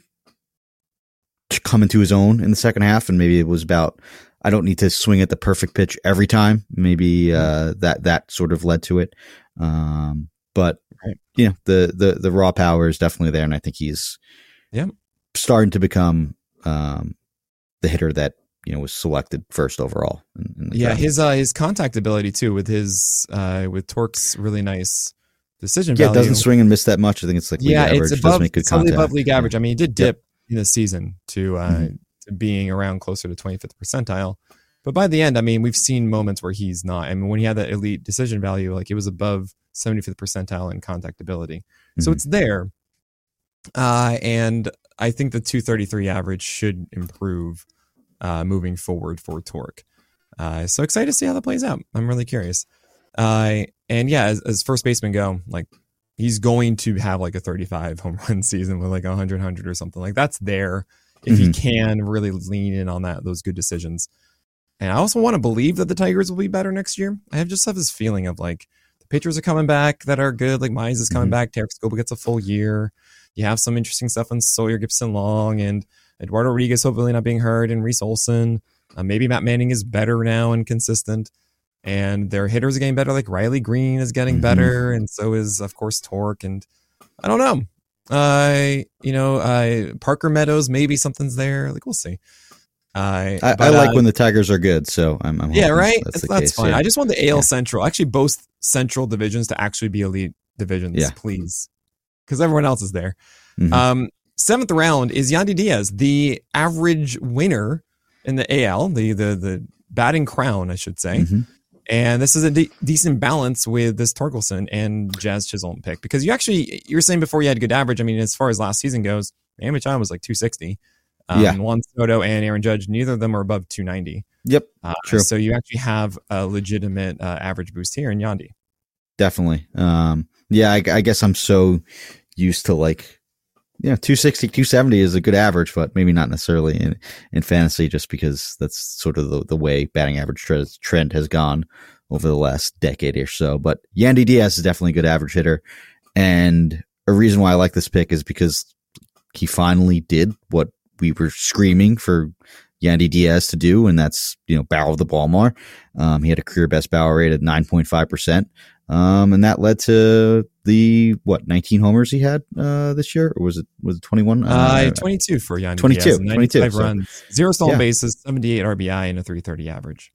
to come into his own in the second half, and maybe it was about I don't need to swing at the perfect pitch every time. Maybe uh, that that sort of led to it. Um, but Right. you know, the the the raw power is definitely there, and I think he's Yeah. starting to become um, the hitter that you know was selected first overall. In, in the Yeah, draft. his uh, his contact ability too with his uh, with Torque's really nice decision yeah, value. doesn't swing and miss that much. I think it's like league yeah, average. it's above it's above league average. I mean, he did dip in the season to uh, Mhm. To being around closer to 25th percentile, but by the end, I mean, we've seen moments where he's not. I mean, when he had that elite decision value, like it was above 75th percentile in contact ability, so it's there. Uh, and I think the 233 average should improve uh, moving forward for Torque. Uh, so excited to see how that plays out. I'm really curious. Uh, and yeah, as, as first baseman go, like he's going to have like a 35 home run season with like a 100 100 or something like that's there if he can really lean in on that those good decisions and i also want to believe that the tigers will be better next year i have just have this feeling of like the pitchers are coming back that are good like Mize is coming Mhm. back Tarik Skubal gets a full year you have some interesting stuff on Sawyer Gipson-Long and Eduardo Rodriguez hopefully not being hurt and Reese Olson uh, maybe Matt Manning is better now and consistent and their hitters are getting better. Like Riley Greene is getting Mhm. better, and so is of course Torque. And I don't know, I you know, I Parker Meadows maybe something's there. Like we'll see. I I, I like uh, when the Tigers are good, so I'm. I'm yeah right. That's, That's, that's fine. yeah. I just want the AL Yeah. Central, actually both Central divisions to actually be elite divisions, Yeah. please, because everyone else is there. Mhm. Um, seventh round is Yandy Diaz, the average winner in the AL, the the the batting crown, I should say. Mhm. And this is a de- decent balance with this Torkelson and Jazz Chisholm pick because you actually you were saying before you had good average. I mean, as far as last season goes, Amichon was like 260. Um, Yeah. Juan Soto and Aaron Judge, neither of them are above 290. Yep, Uh, true. So you actually have a legitimate uh, average boost here in Yandy. definitely. Um, yeah, I, I guess I'm so used to like, yeah, 260, 270 is a good average, but maybe not necessarily in, in fantasy just because that's sort of the, the way batting average tre- trend has gone over the last decade or so. But Yandy Diaz is definitely a good average hitter. And a reason why I like this pick is because he finally did what we were screaming for Yandy Diaz to do, and that's, you know, barrel the ball more. Um, he had a career best barrel rate at 9.5%. Um, and that led to the what 19 homers he had uh, this year, or was it was it 21? Uh, 22 for Yandy 22, Diaz, 22, so- runs, zero stolen Yeah. bases, 78 RBI, and a 330 average.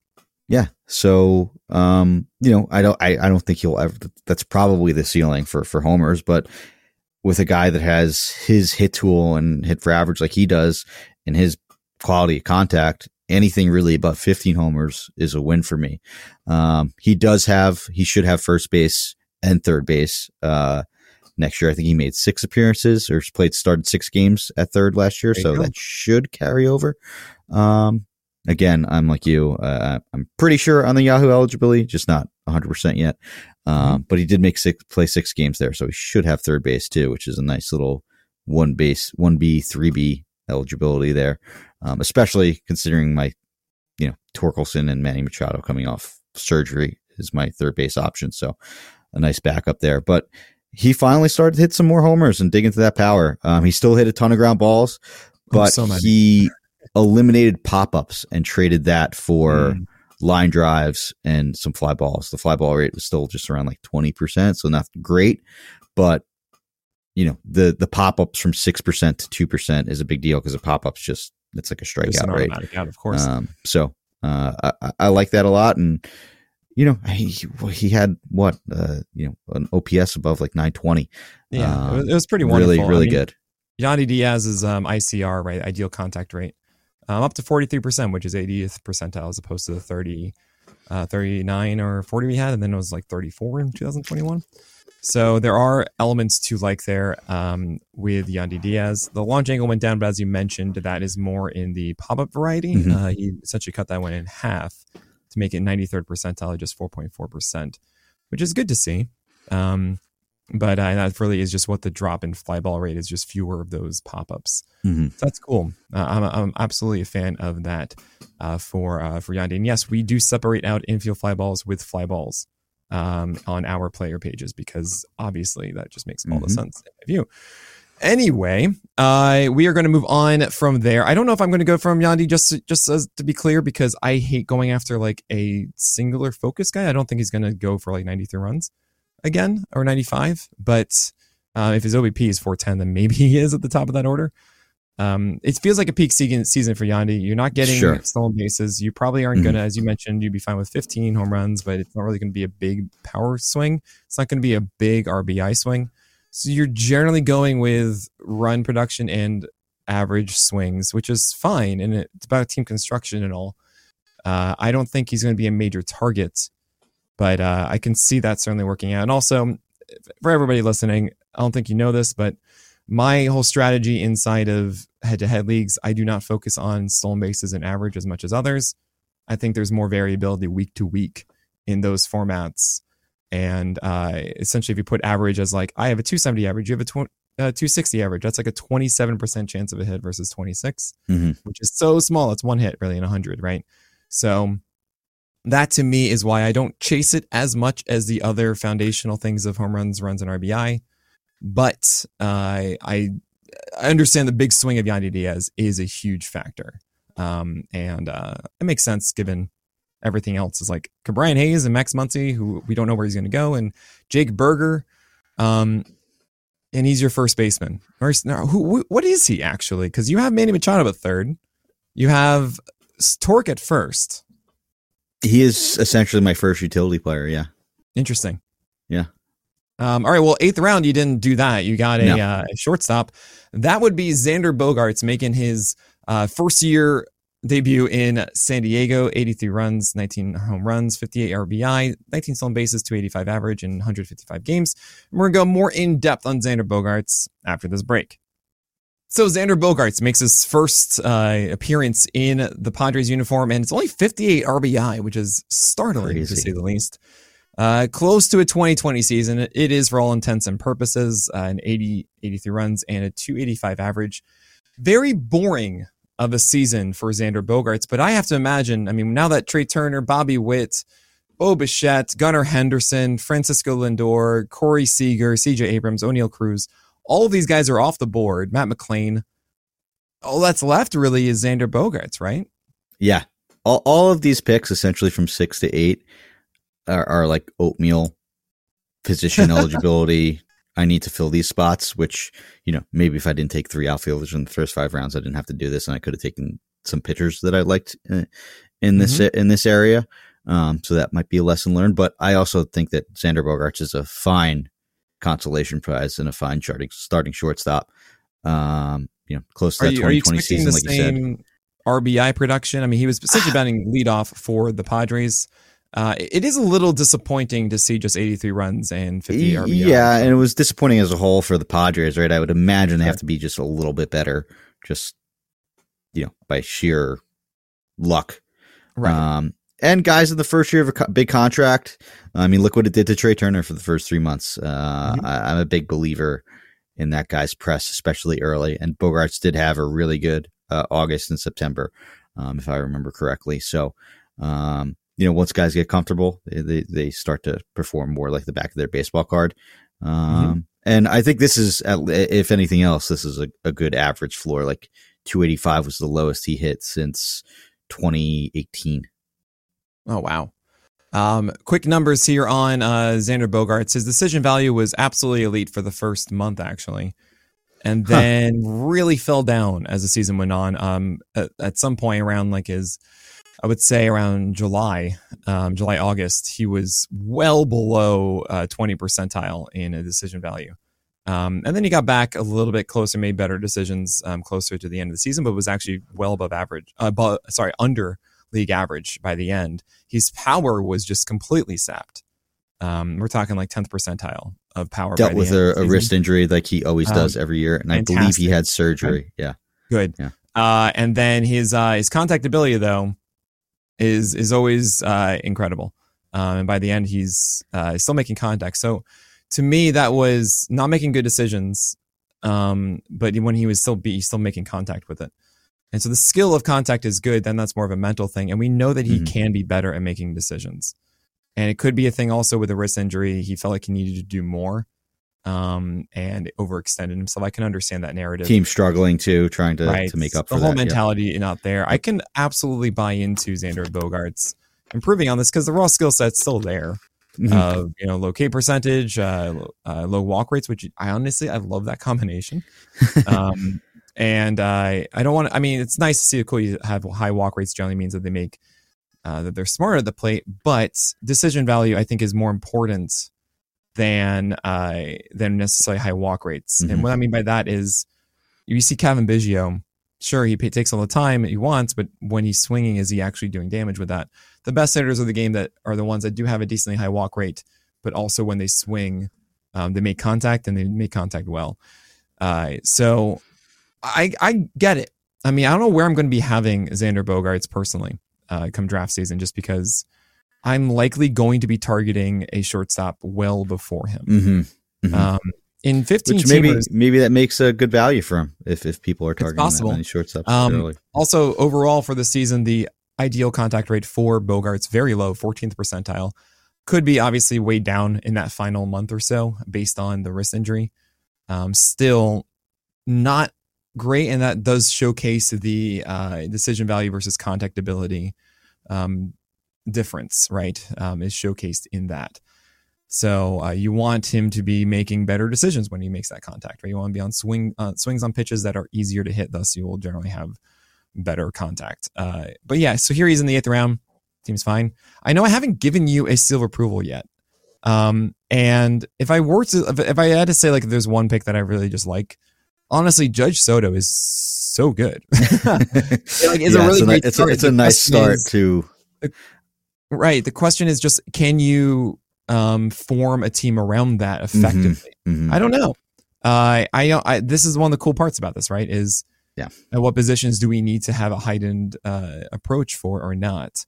Yeah. So, um, you know, I don't, I, I don't think he'll ever, that's probably the ceiling for, for homers, but with a guy that has his hit tool and hit for average like he does and his quality of contact, anything really above 15 homers is a win for me. Um, he does have, he should have first base and third base, uh, next year. I think he made six appearances or played, started six games at third last year. So go. that should carry over. Um, again, I'm like you. Uh, I'm pretty sure on the Yahoo eligibility, just not 100 percent yet. Um, but he did make six play six games there, so he should have third base too, which is a nice little one base, one B, three B eligibility there. Um, especially considering my, you know, Torkelson and Manny Machado coming off surgery is my third base option, so a nice backup there. But he finally started to hit some more homers and dig into that power. Um, he still hit a ton of ground balls, but Oh, so he eliminated pop ups and traded that for Mm. line drives and some fly balls. The fly ball rate was still just around like 20%, so not great, but you know, the the pop-ups from 6% to 2% is a big deal because the pop-ups just it's like a strikeout rate. automatic out, of course. Um, so uh, I- I, like that a lot, and you know, he he had what uh, you know an OPS above like 920. yeah, um, it, was, pretty wonderful. Really, really I mean, good. Yandy Diaz's um, ICR, right, ideal contact rate, um, up to 43%, which is 80th percentile as opposed to the 30, uh, 39 or 40 we had, and then it was like 34 in 2021. So there are elements to like there um, with Yandy Diaz. The launch angle went down, but as you mentioned, that is more in the pop-up variety. Mhm. Uh, he essentially cut that one in half to make it 93rd percentile, just 4.4%, which is good to see. Um, but uh, that really is just what the drop in fly ball rate is, just fewer of those pop-ups. Mhm. So that's cool. Uh, I'm, I'm absolutely a fan of that uh, for uh, for Yandy. And yes, we do separate out infield fly balls with fly balls um, on our player pages because obviously that just makes all the Mhm. sense in my view. Anyway, uh, we are going to move on from there. I don't know if I'm going to go from Yandy just just as to be clear because I hate going after like a singular focus guy. I don't think he's going to go for like 93 runs again or 95. But uh, if his OBP is 410, then maybe he is at the top of that order. Um, it feels like a peak season season for Yandy. You're not getting Sure. stolen bases. You probably aren't Mhm. going to, as you mentioned, you'd be fine with 15 home runs, but it's not really going to be a big power swing. It's not going to be a big RBI swing. So you're generally going with run production and average swings, which is fine. And it's about team construction and all. Uh, I don't think he's going to be a major target, but uh, I can see that certainly working out. And also, for everybody listening, I don't think you know this, but my whole strategy inside of head to head leagues, I do not focus on stolen bases and average as much as others. I think there's more variability week to week in those formats. And uh, essentially, if you put average as like, I have a 270 average, you have a tw- uh, 260 average. That's like a 27% chance of a hit versus 26, Mhm. which is so small. It's one hit really in 100, right? So that to me is why I don't chase it as much as the other foundational things of home runs, runs, and RBI. But uh, I I understand the big swing of Yandy Diaz is a huge factor, um, and uh, it makes sense given everything else is like Brian Hayes and Max Muncy, who we don't know where he's going to go, and Jake Burger, um, and he's your first baseman. Or who- what is he actually? Because you have Manny Machado at third, you have Torque at first. He is essentially my first utility player. Yeah. Interesting. Yeah. Um, all right. Well, eighth round, you didn't do that. You got a, No. uh, a shortstop. That would be Xander Bogaerts making his uh, first year debut in San Diego. 83 runs, 19 home runs, 58 RBI, 19 stolen bases, 285 average in 155 games. And we're going to go more in depth on Xander Bogaerts after this break. So Xander Bogaerts makes his first uh, appearance in the Padres uniform, and it's only 58 RBI, which is startling Crazy. to say the least. Uh, close to a 2020 season. It is for all intents and purposes uh, an 80, 83 runs and a 285 average. Very boring of a season for Xander Bogaerts, but I have to imagine. I mean, now that Trea Turner, Bobby Witt, Bo Bichette, Gunnar Henderson, Francisco Lindor, Corey Seager, CJ Abrams, Oneil Cruz, all of these guys are off the board. Matt McLain. All that's left really is Xander Bogaerts, right? Yeah. All, all of these picks, essentially from six to eight, are, are like oatmeal position eligibility. I need to fill these spots, which, you know, maybe if I didn't take three outfielders in the first five rounds, I didn't have to do this and I could have taken some pitchers that I liked uh, in this, in this area. Um, so that might be a lesson learned. But I also think that Xander Bogaerts is a fine consolation prize and a fine starting starting shortstop. Um, you know, close to Are that you, are you 2020 season, the like you said. RBI production? I mean, he was essentially batting leadoff for the Padres. Uh, it is a little disappointing to see just 83 runs and 50 RBI. Yeah, and it was disappointing as a whole for the Padres, right? I would imagine they have to be just a little bit better, just you know, by sheer luck. right. Um, and guys in the first year of a big contract. I mean, look what it did to Trea Turner for the first three months. Uh, Mhm. I, I'm a big believer in that guy's press, especially early. And Bogaerts did have a really good uh, August and September, um, if I remember correctly. So, um, you know, once guys get comfortable, they, they, they start to perform more like the back of their baseball card. Um, And I think this is, if anything else, this is a, a good average floor. Like 285 was the lowest he hit since 2018. Oh wow. Um, quick numbers here on uh, Xander Bogaerts. His decision value was absolutely elite for the first month, actually, and Huh. then really fell down as the season went on. Um, at, at some point around like his, I would say around July, um, July August, he was well below uh, twenty percentile in a decision value. Um, and then he got back a little bit closer, made better decisions um, closer to the end of the season, but was actually well above average. Uh, above, sorry, under league average by the end. His power was just completely sapped. Um, we're talking like 10th percentile of power. Dealt with a, a wrist injury like he always Um, does every year. And I believe he had surgery. Yeah. Good. Yeah. Uh, and then his uh, his contact ability though is is always uh, incredible. Um, and by the end, he's uh, still making contact. So to me, that was not making good decisions. Um, but when he was still be he's still making contact with it. And so the skill of contact is good. Then that's more of a mental thing. And we know that he Mhm. can be better at making decisions. And it could be a thing also with a wrist injury. He felt like he needed to do more um, and overextended himself. I can understand that narrative Team struggling too, trying to, to make up the for whole that. yeah. mentality not there. I can absolutely buy into Xander Bogaerts improving on this because the raw skill set's still there. Mhm. Uh, you know, low K percentage, uh, uh, low walk rates, which I honestly I love that combination. um, and I I don't want to. I mean, it's nice to see a Cody have high walk rates. Generally means that they make uh, that they're smart at the plate, but decision value I think is more important than uh, than necessarily high walk rates. Mhm. And what I mean by that is you see Cavan Biggio. Sure, he takes all the time he wants, but when he's swinging, is he actually doing damage with that? The best hitters of the game that are the ones that do have a decently high walk rate, but also when they swing, um, they make contact and they make contact well. Uh, so I I get it. I mean, I don't know where I'm going to be having Xander Bogaerts personally uh, come draft season, just because I'm likely going to be targeting a shortstop well before him. Mhm. Mhm. Um, in 15 Which maybe teamers, maybe that makes a good value for him if, if people are targeting that possible. many shortstops Um, early. Also, overall for the season, the ideal contact rate for Bogaerts very low, 14th percentile. Could be obviously weighed down in that final month or so based on the wrist injury. Um, still not great, and that does showcase the uh, decision value versus contact ability um, difference. Right, um, is showcased in that. So uh, you want him to be making better decisions when he makes that contact. Right, you want to be on swing uh, swings on pitches that are easier to hit. Thus, you will generally have better contact. Uh, but yeah, so here he's in the eighth round. Seems fine. I know I haven't given you a seal of approval yet. Um, and if I were to, if, if I had to say like, there's one pick that I really just like, honestly, Judge Soto is so good. like, it's a really ni- great it's, a, it's a nice start is- to right. The question is just, can you um, form a team around that effectively? mhm. I don't know. Uh, I, I this is one of the cool parts about this, right? Is Yeah. at what positions do we need to have a heightened uh, approach for or not?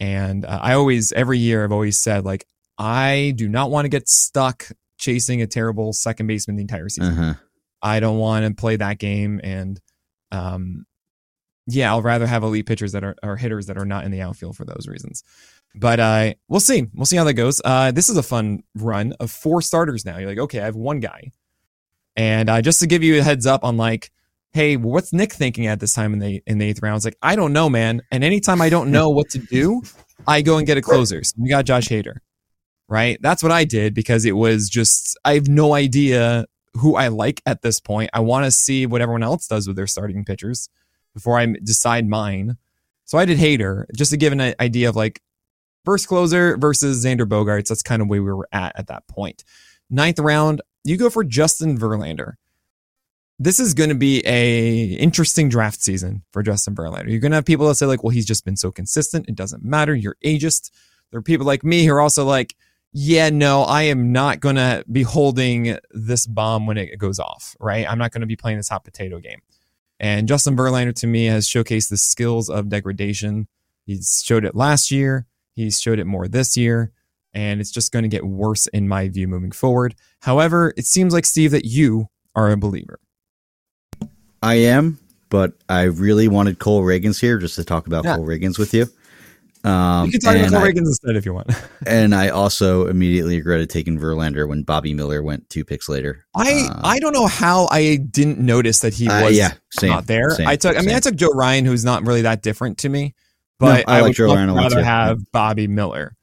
And uh, I always every year I've always said like I do not want to get stuck chasing a terrible second baseman the entire season. Uh-huh. I don't want to play that game. And um, yeah, I'll rather have elite pitchers that are or hitters that are not in the outfield for those reasons. But uh, we'll see. We'll see how that goes. Uh, this is a fun run of four starters now. You're like, okay, I have one guy. And uh, just to give you a heads up on like, hey, what's Nick thinking at this time in the in the eighth round? It's like, I don't know, man. And anytime I don't know what to do, I go and get a closer. So we got Josh Hader right? That's what I did because it was just, I have no idea who I like at this point. I want to see what everyone else does with their starting pitchers before I decide mine. So I did Hader just to give an idea of like first closer versus Xander Bogaerts. That's kind of where we were at at that point. Ninth round, you go for Justin Verlander. This is going to be a interesting draft season for Justin Verlander. You're going to have people that say like, well, he's just been so consistent. It doesn't matter. You're ageist. There are people like me who are also like, yeah, no, I am not going to be holding this bomb when it goes off, right? I'm not going to be playing this hot potato game. And Justin Verlander to me has showcased the skills of degradation. He's showed it last year, he's showed it more this year, and it's just going to get worse in my view moving forward. However, it seems like Steve that you are a believer. I am, but I really wanted Cole Ragans here just to talk about Yeah. Cole Ragans with you. Um, you can talk about and Cole I- Ragans instead if you want. And I also immediately regretted taking Verlander when Bobby Miller went two picks later. I Uh, I don't know how I didn't notice that he Uh, was yeah, same, not there. same, I took. I mean, same. I took Joe Ryan, who's not really that different to me, No, but I I, like would Joe Ryan rather have Bobby Miller.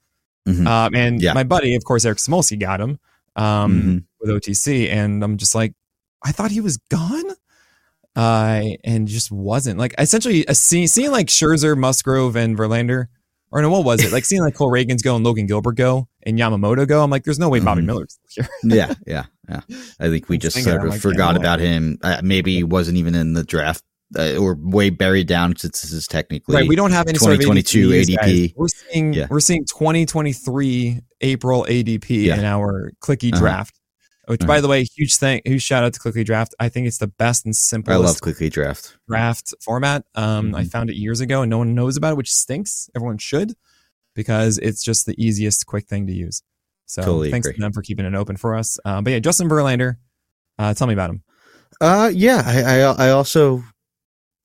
Mhm. Um, and Yeah. my buddy, of course, Eric Samulski got him um, Mhm. with OTC, and I'm just like, I thought he was gone. Uh, and just wasn't like essentially a scene, seeing like Scherzer, Musgrove, and Verlander, or no, what was it? Like seeing like Cole Ragans go and Logan Gilbert go and Yamamoto go. I'm like, there's no way Bobby Mhm. Miller's here. yeah, yeah, yeah. I think we just sort of like, forgot about him. Uh, maybe he wasn't even in the draft uh, or way buried down since this is technically Right, we don't have any sort of 2022 ADP. We're seeing Yeah. we're seeing 2023 April ADP Yeah. in our Clicky Uh-huh. draft. Which, by the way, huge thing, huge shout out to Clicky Draft. I think it's the best and simplest. I love quickly draft. draft format. Um, I Mhm. found it years ago, and no one knows about it, which stinks. Everyone should, because it's just the easiest, quick thing to use. So Totally thanks agree. to them for keeping it open for us. Um, but yeah, Justin Verlander, uh, tell me about him. Uh, yeah, I, I, I also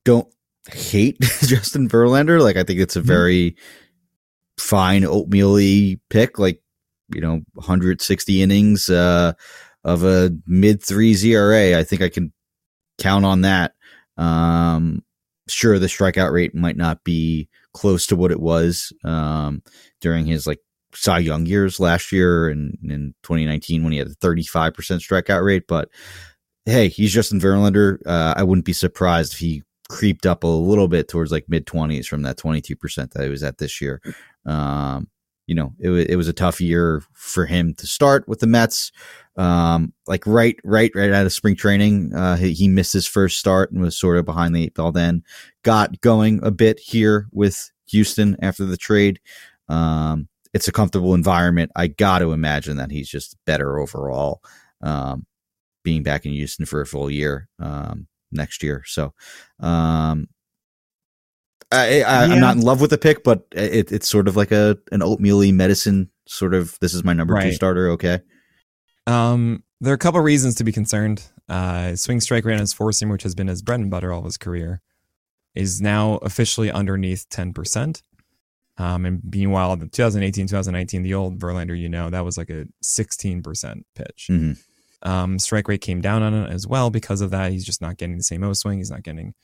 don't hate Justin Verlander. Like, I think it's a Mhm. very fine oatmeal pick. Like, you know, 160 innings uh, of a mid three ZRA. I think I can count on that. Um, sure, the strikeout rate might not be close to what it was um, during his like Cy Young years last year and in 2019 when he had a 35% strikeout rate, but hey, he's Justin Verlander. Uh, I wouldn't be surprised if he creeped up a little bit towards like mid 20s from that 22% that he was at this year. Um, you know, it, it was a tough year for him to start with the Mets. Um, like right, right, right out of spring training, uh, he, he missed his first start and was sort of behind the eight ball. Then got going a bit here with Houston after the trade. Um, it's a comfortable environment. I got to imagine that he's just better overall. Um, being back in Houston for a full year um, next year. So um, I, I, Yeah. I'm not in love with the pick, but it, it's sort of like a an oatmeal medicine sort of. This is my number two starter. Okay. Um, there are a couple reasons to be concerned. Uh, swing strike rate on his four seam, which has been his bread and butter all of his career, is now officially underneath 10%. Um, and meanwhile, the 2018, 2019, the old Verlander, you know, that was like a 16% pitch. Mhm. Um, strike rate came down on it as well because of that. He's just not getting the same O swing. He's not getting,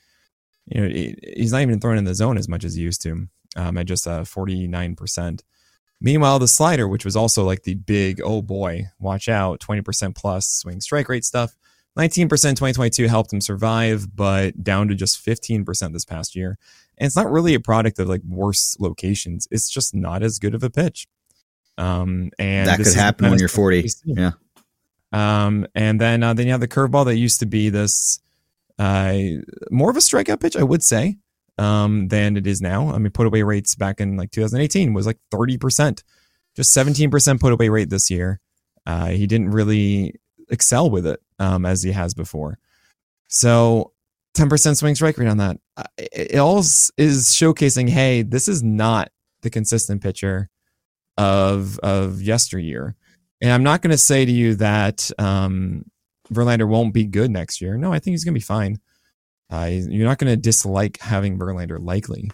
you know, he- he's not even throwing in the zone as much as he used to um, at just uh, 49%. Meanwhile, the slider, which was also like the big, oh boy, watch out, 20% plus swing strike rate stuff, 19% 2022 helped him survive, but down to just 15% this past year. And it's not really a product of like worse locations. It's just not as good of a pitch. Um, and that could happen when you're 40. Yeah. Um, and then uh, then you have the curveball that used to be this uh, more of a strikeout pitch, I would say, um, than it is now. I mean, put away rates back in like 2018 was like 30%, just 17% put away rate this year. Uh, he didn't really excel with it um, as he has before. So 10% swing strike rate on that. Uh, It all is showcasing, hey, this is not the consistent pitcher of of yesteryear. And I'm not going to say to you that um, Verlander won't be good next year. No, I think he's going to be fine. Uh, you're not going to dislike having Verlander likely.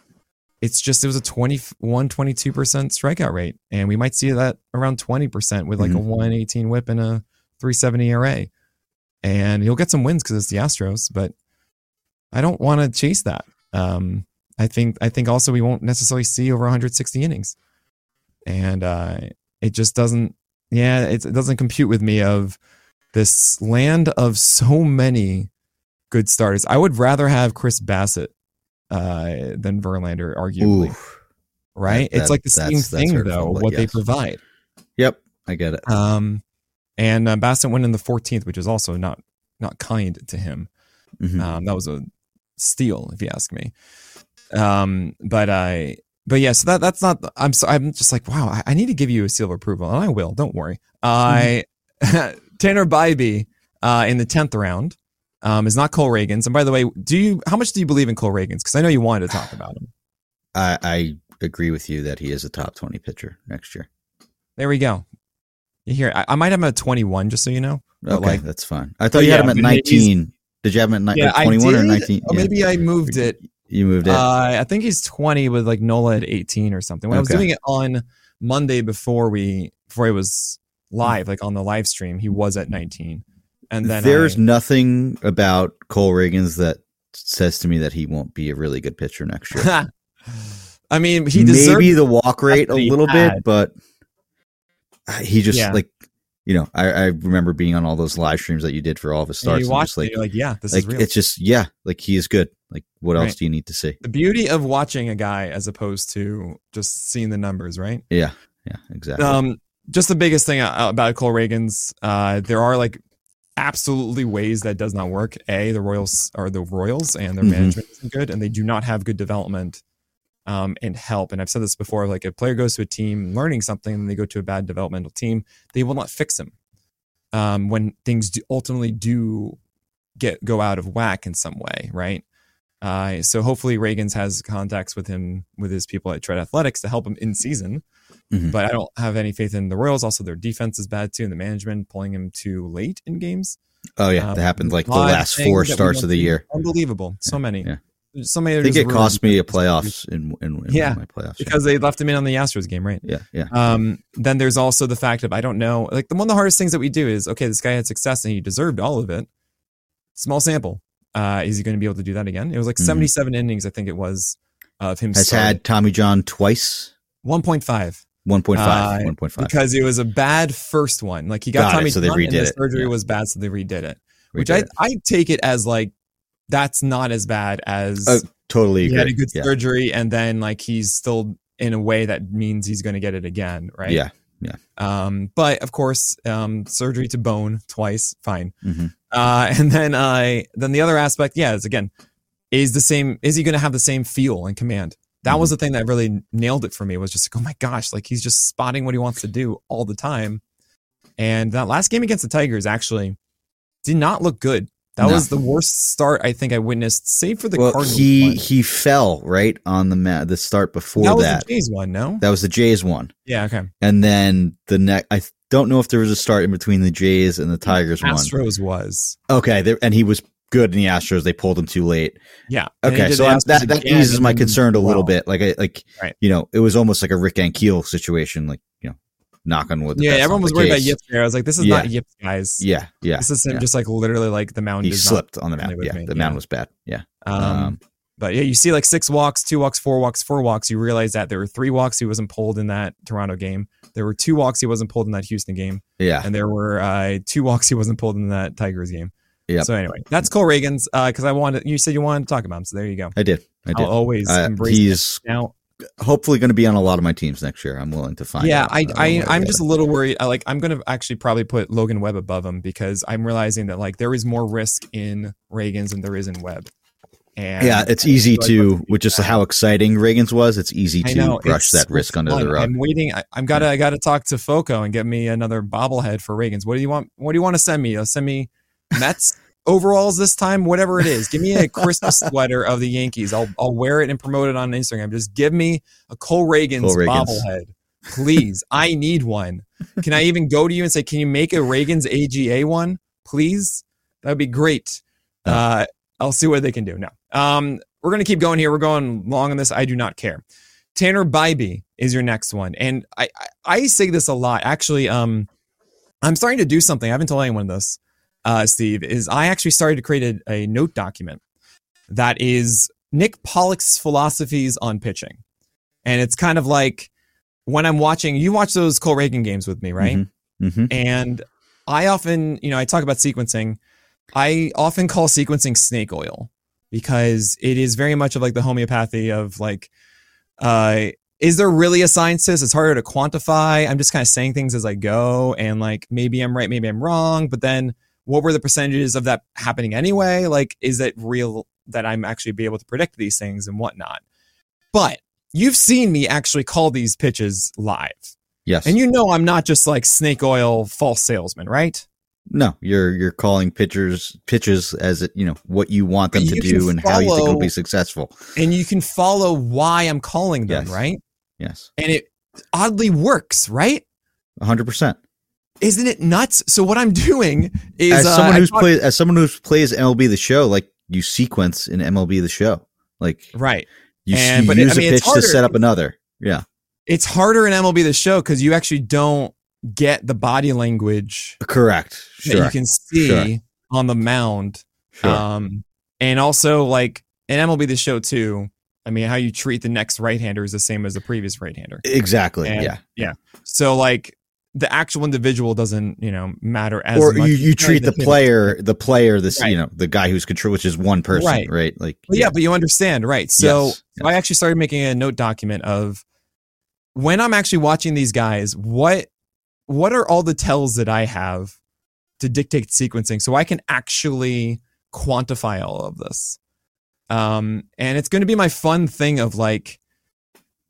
It's just it was a 21, 22% strikeout rate. And we might see that around 20% with like a Mhm. 118 whip and a 370 ERA. And you'll get some wins because it's the Astros, but I don't want to chase that. Um, I think I think also we won't necessarily see over 160 innings, and uh, it just doesn't. Yeah, it, it doesn't compute with me of this land of so many good starters. I would rather have Chris Bassitt uh, than Verlander, arguably. Ooh. right? that- it's like the same thing though. What they provide. Yep, I get it. Um, and uh, Bassett went in the 14th, which is also not not kind to him. Mhm. Um, that was a steal, if you ask me. Um, but I, but yeah, so that that's not. I'm so I'm just like, wow, I, I need to give you a seal of approval, and I will. Don't worry. I Tanner Bibee uh, in the tenth round um, is not Cole Ragans. And by the way, do you how much do you believe in Cole Ragans? Because I know you wanted to talk about him. I, I agree with you that he is a top twenty pitcher next year. There we go. You hear? I, I might have him at 21, just so you know. Okay, like- that's fine. I thought you had yeah, him at nineteen. Did you have him at ni- I twenty-one or nineteen? Or Yeah. maybe I moved it. You moved it. Uh, I think he's 20 with like Nola at 18 or something. When I was doing it on Monday before we before he was live, like on the live stream, he was at 19. And then There's I- nothing about Cole Ragans that says to me that he won't be a really good pitcher next year. I mean, he maybe the walk rate a little had. bit, but he just Yeah. like you know. I, I remember being on all those live streams that you did for all of his and starts. you and watch just like, it, like, yeah, this like is real. it's just yeah, like he is good. Like what else do you need to see? the beauty of watching a guy as opposed to just seeing the numbers, right? Yeah, yeah, exactly. Um, just the biggest thing uh, about Cole Ragans, uh, there are like absolutely ways that does not work. A, the Royals are the Royals, and their Mhm. management isn't good, and they do not have good development um, and help. And I've said this before: like a player goes to a team learning something, and they go to a bad developmental team, they will not fix them um, when things do ultimately do get go out of whack in some way, right? Uh, so hopefully Ragans has contacts with him with his people at Tread Athletics to help him in season Mhm. but I don't have any faith in the Royals. Also, their defense is bad too, and the management pulling him too late in games. oh yeah, um, that happened like the last four starts of the year. Unbelievable, so many, yeah. so many. I think it cost me a playoffs in in, in Yeah, my playoffs. yeah. because they left him in on the Astros game, right? yeah, yeah. Um, then there's also the fact of I don't know. Like the one of the hardest things that we do is okay, this guy had success and he deserved all of it. Small sample. Uh, is he going to be able to do that again? It was like Mhm. 77 innings, I think it was, of him. Has starting. had Tommy John twice. 1.5. 1.5, Uh, 1.5. because it was a bad first one. Like he got, Got it, Tommy so they John and the redid it. surgery Yeah. was bad, so they redid it. We Which I it. I take it as like that's not as bad as Oh, totally he agree. had a good yeah. surgery and then like he's still in a way that means he's going to get it again, right? Yeah. Um, but of course, um, surgery to bone twice, fine. Mhm. Uh, and then I then the other aspect, yeah, is again, is the same. Is he going to have the same feel and command? That was the thing that really nailed it for me. Was just like, oh my gosh, like he's just spotting what he wants to do all the time. And that last game against the Tigers actually did not look good. That No. was the worst start I think I witnessed, save for the well, Cardinals. he one. he fell right on the mat the start before that that. was That, the Jays one, no? That was the Jays one, yeah, okay. and then the next. I don't know if there was a start in between the Jays and the Tigers one. Astros was. Okay, there, and he was good in the Astros. They pulled him too late. Yeah. Okay, so I'm, that that eases my concern a little well, bit. Like I like Right. you know, it was almost like a Rick Ankiel situation. Like knock on wood. Yeah, everyone was worried about case. Yips there. I was like, this is Yeah. not Yips, guys. Yeah, yeah. This is him yeah. just like literally like the mound He slipped on the mound. Yeah, me, the yeah. mound was bad. Yeah. Um, Um, but yeah, you see like six walks, two walks, four walks, four walks. You realize that there were three walks he wasn't pulled in that Toronto game. There were two walks he wasn't pulled in that Houston game, Yeah. and there were uh, two walks he wasn't pulled in that Tigers game. Yeah. So anyway, that's Cole Ragans because I wanted. You said you wanted to talk about him, so there you go. I did. I I'll did. always Uh, embrace. he's Now, hopefully going to be on a lot of my teams next year. I'm willing to find. yeah, out, I, I, I'm just a little worried. I like, I'm gonna actually probably put Logan Webb above him because I'm realizing that like there is more risk in Ragans than there is in Webb. And Yeah, it's easy to, to with just how exciting Ragans was. It's easy to know, brush that risk under fun. the rug. I'm waiting. I, I'm gotta. I gotta talk to Foco and get me another bobblehead for Ragans. What do you want? What do you want to send me? Uh, send me Mets overalls this time, whatever it is. Give me a Christmas sweater of the Yankees. I'll I'll wear it and promote it on Instagram. Just give me a Cole Ragans, Cole Ragans. bobblehead. Please. I need one. Can I even go to you and say, can you make a Ragans AGA one? Please? That would be great. Uh, I'll see what they can do. No. Um, we're gonna keep going here. We're going long on this. I do not care. Tanner Bibee is your next one. And I, I, I say this a lot. Actually, um, I'm starting to do something. I haven't told anyone this uh, Steve, is I actually started to create a, a note document that is Nick Pollack's philosophies on pitching. And it's kind of like when I'm watching, you watch those Cole Reagan games with me, right? hmm And I often, you know, I talk about sequencing. I often call sequencing snake oil because it is very much of like the homeopathy of like, uh, is there really a science to this? It's harder to quantify. I'm just kind of saying things as I go, and like maybe I'm right, maybe I'm wrong. But then, what were the percentages of that happening anyway? Like, is it real that I'm actually be able to predict these things and whatnot? But you've seen me actually call these pitches live. Yes. And you know I'm not just like snake oil false salesman, right? no, you're you're calling pitchers pitches as it you know what you want them But to do and how you think it'll be successful. And you can follow why I'm calling them, Yes. right? Yes, And it oddly works, right? hundred percent. Isn't it nuts? So what I'm doing is As uh, someone I who's played as someone who plays MLB the show, like you sequence in MLB the show, like right. you, And- you but it- use I mean, a pitch to set up another. Yeah, It's harder in MLB the show because you actually don't get the body language correct. that Sure, you can see Sure. on the mound. sure. Um, and also like in MLB the show too. I mean, how you treat the next right-hander is the same as the previous right-hander. exactly. and- yeah. So like the actual individual doesn't, you know, matter as Or much. you, you treat the player, the player, this Right. you know, the guy who's control, which is one person, Right. right? Like, Well, yeah, but you understand, right? So Yes, so I actually started making a note document of when I'm actually watching these guys, what what are all the tells that I have to dictate sequencing so I can actually quantify all of this. Um, and it's going to be my fun thing of like,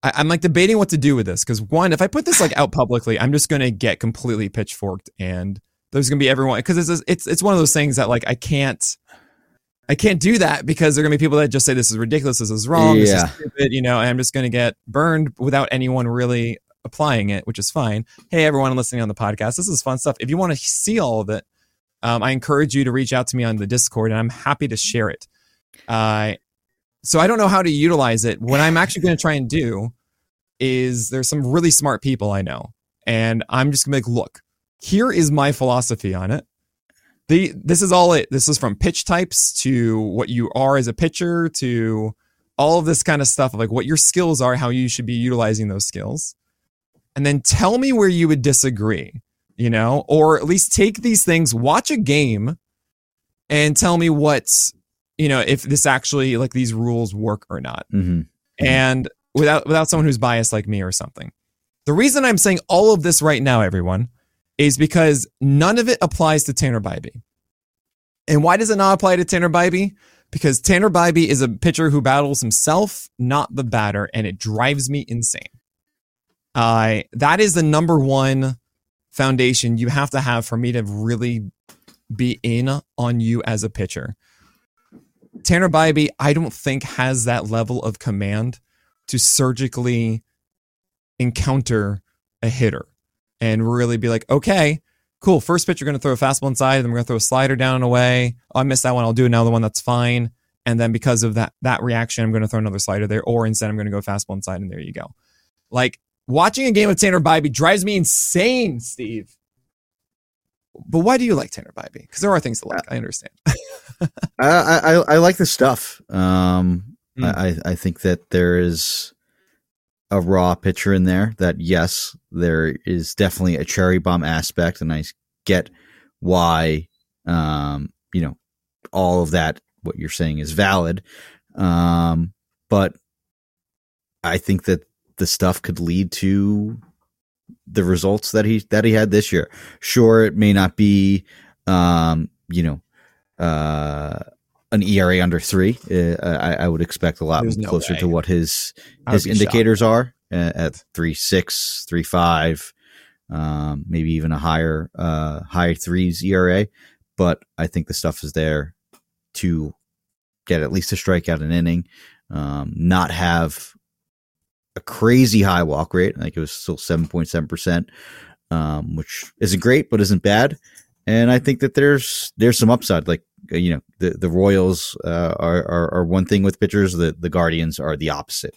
I, I'm like debating what to do with this because one, if I put this like out publicly, I'm just going to get completely pitchforked and there's going to be everyone because it's it's it's one of those things that like I can't. I can't do that because there are gonna be people that just say this is ridiculous, this is wrong, this Yeah. is stupid, you know, and I'm just gonna get burned without anyone really applying it, which is fine. Hey, everyone listening on the podcast, this is fun stuff. If you want to see all of it, um, I encourage you to reach out to me on the Discord, and I'm happy to share it. Uh, so I don't know how to utilize it. What I'm actually going to try and do is there's some really smart people I know, and I'm just going to like, look, here is my philosophy on it. The this is all it. This is from pitch types to what you are as a pitcher to all of this kind of stuff like what your skills are, how you should be utilizing those skills. And then tell me where you would disagree, you know, or at least take these things, watch a game and tell me what's, you know, if this actually like these rules work or not. hmm And without without someone who's biased like me or something. The reason I'm saying all of this right now, everyone, is because none of it applies to Tanner Bibee. And why does it not apply to Tanner Bibee? Because Tanner Bibee is a pitcher who battles himself, not the batter, and it drives me insane. Uh, that is the number one foundation you have to have for me to really be in on you as a pitcher. Tanner Bibee, I don't think has that level of command to surgically encounter a hitter and really be like, okay, cool. First pitch, you're going to throw a fastball inside, then we're going to throw a slider down and away. Oh, I missed that one. I'll do another one. That's fine. And then because of that that reaction, I'm going to throw another slider there, or instead I'm going to go fastball inside, and there you go. Like watching a game of Tanner Bibee drives me insane, Steve. But why do you like Tanner Bibee? Because there are things to like. Uh, I understand. I, I I like the stuff. Um, Mm. I I think that there is a raw pitcher in there. That yes, there is definitely a cherry bomb aspect, and I get why. Um, you know, all of that. What you're saying is valid. Um, but I think that the stuff could lead to the results that he that he had this year. Sure, it may not be, um, you know, uh, an ERA under three. Uh, I, I would expect a lot no closer way. to what his his indicators are uh, at three six, three five, um, maybe even a higher uh, high threes ERA. but I think the stuff is there to get at least a strikeout an inning, um, not have a crazy high walk rate. I think it was still 7.7%, um, which isn't great, but isn't bad. And I think that there's there's some upside. Like uh, you know, the the Royals uh, are, are, are one thing with pitchers. The the Guardians are the opposite.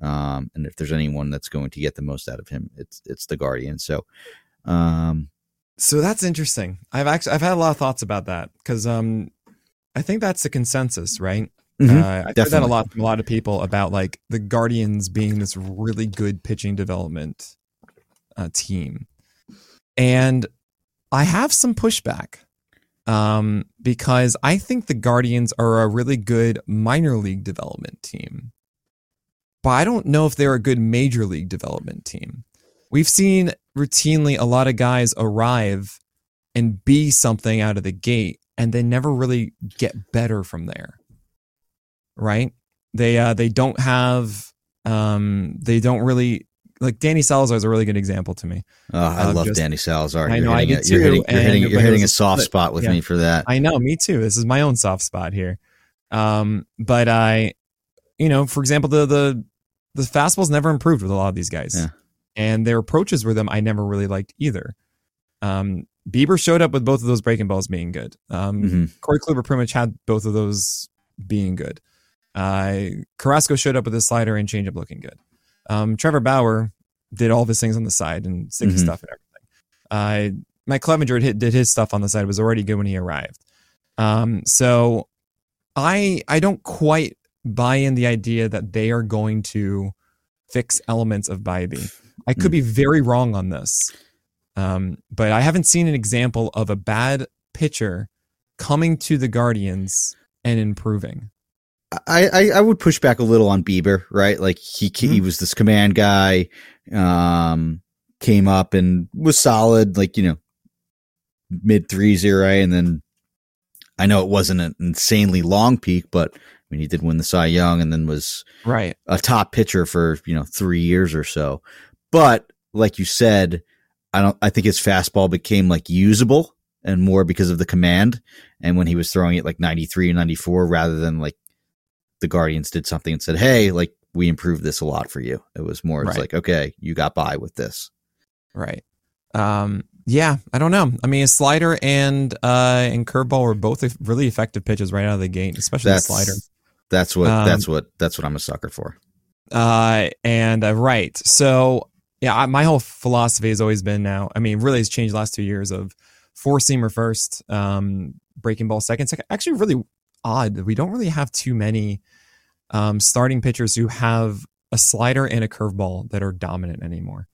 Um, and if there's anyone that's going to get the most out of him, it's it's the Guardian. So, um, so that's interesting. I've actually I've had a lot of thoughts about that because um, I think that's the consensus, right? Mhm, uh, I've heard that a lot from a lot of people about like the Guardians being this really good pitching development uh, team, and I have some pushback um, because I think the Guardians are a really good minor league development team, but I don't know if they're a good major league development team. We've seen routinely a lot of guys arrive and be something out of the gate, and they never really get better from there right? They uh they don't have um they don't really like Danny Salazar is a really good example to me. oh, I love just- Danny Salazar. I know, I do it- You're hitting, you're hitting, you're hitting a soft spot with yeah. me for that. I know, me too. This is my own soft spot here. Um, but I, you know, for example, the the the fastball's never improved with a lot of these guys, Yeah. and their approaches with them I never really liked either. Um, Bieber showed up with both of those breaking balls being good. Um, Mhm. Corey Kluber pretty much had both of those being good. Uh, Carrasco showed up with his slider and changeup looking good. Um, Trevor Bauer did all of his things on the side and sticky Mhm. stuff and everything. Uh, Mike Clevinger did, did his stuff on the side. It was already good when he arrived. Um, so I I don't quite buy in the idea that they are going to fix elements of Bibee. I could Mm. be very wrong on this, um, but I haven't seen an example of a bad pitcher coming to the Guardians and improving. I, I, I would push back a little on Bieber, right? Like he Mm-hmm. he was this command guy, um, came up and was solid, like you know, mid threes era, and then I know it wasn't an insanely long peak, but I mean he did win the Cy Young, and then was Right. a top pitcher for you know three years or so. But like you said, I don't. I think his fastball became like usable and more because of the command. And when he was throwing it like 93 and 94, rather than like the Guardians did something and said, "Hey, like we improved this a lot for you." It was more. It's Right. like, okay, you got by with this. Right. Um, yeah, I don't know. I mean, a slider and uh and curveball were both really effective pitches right out of the gate, especially That's the slider. That's what. Um, that's what. That's what I'm a sucker for. Uh, and uh, right. So yeah, I, my whole philosophy has always been now. I mean, really has changed the last two years of four seamer first, um, breaking ball second. Second, actually, really odd. We don't really have too many um, starting pitchers who have a slider and a curveball that are dominant anymore.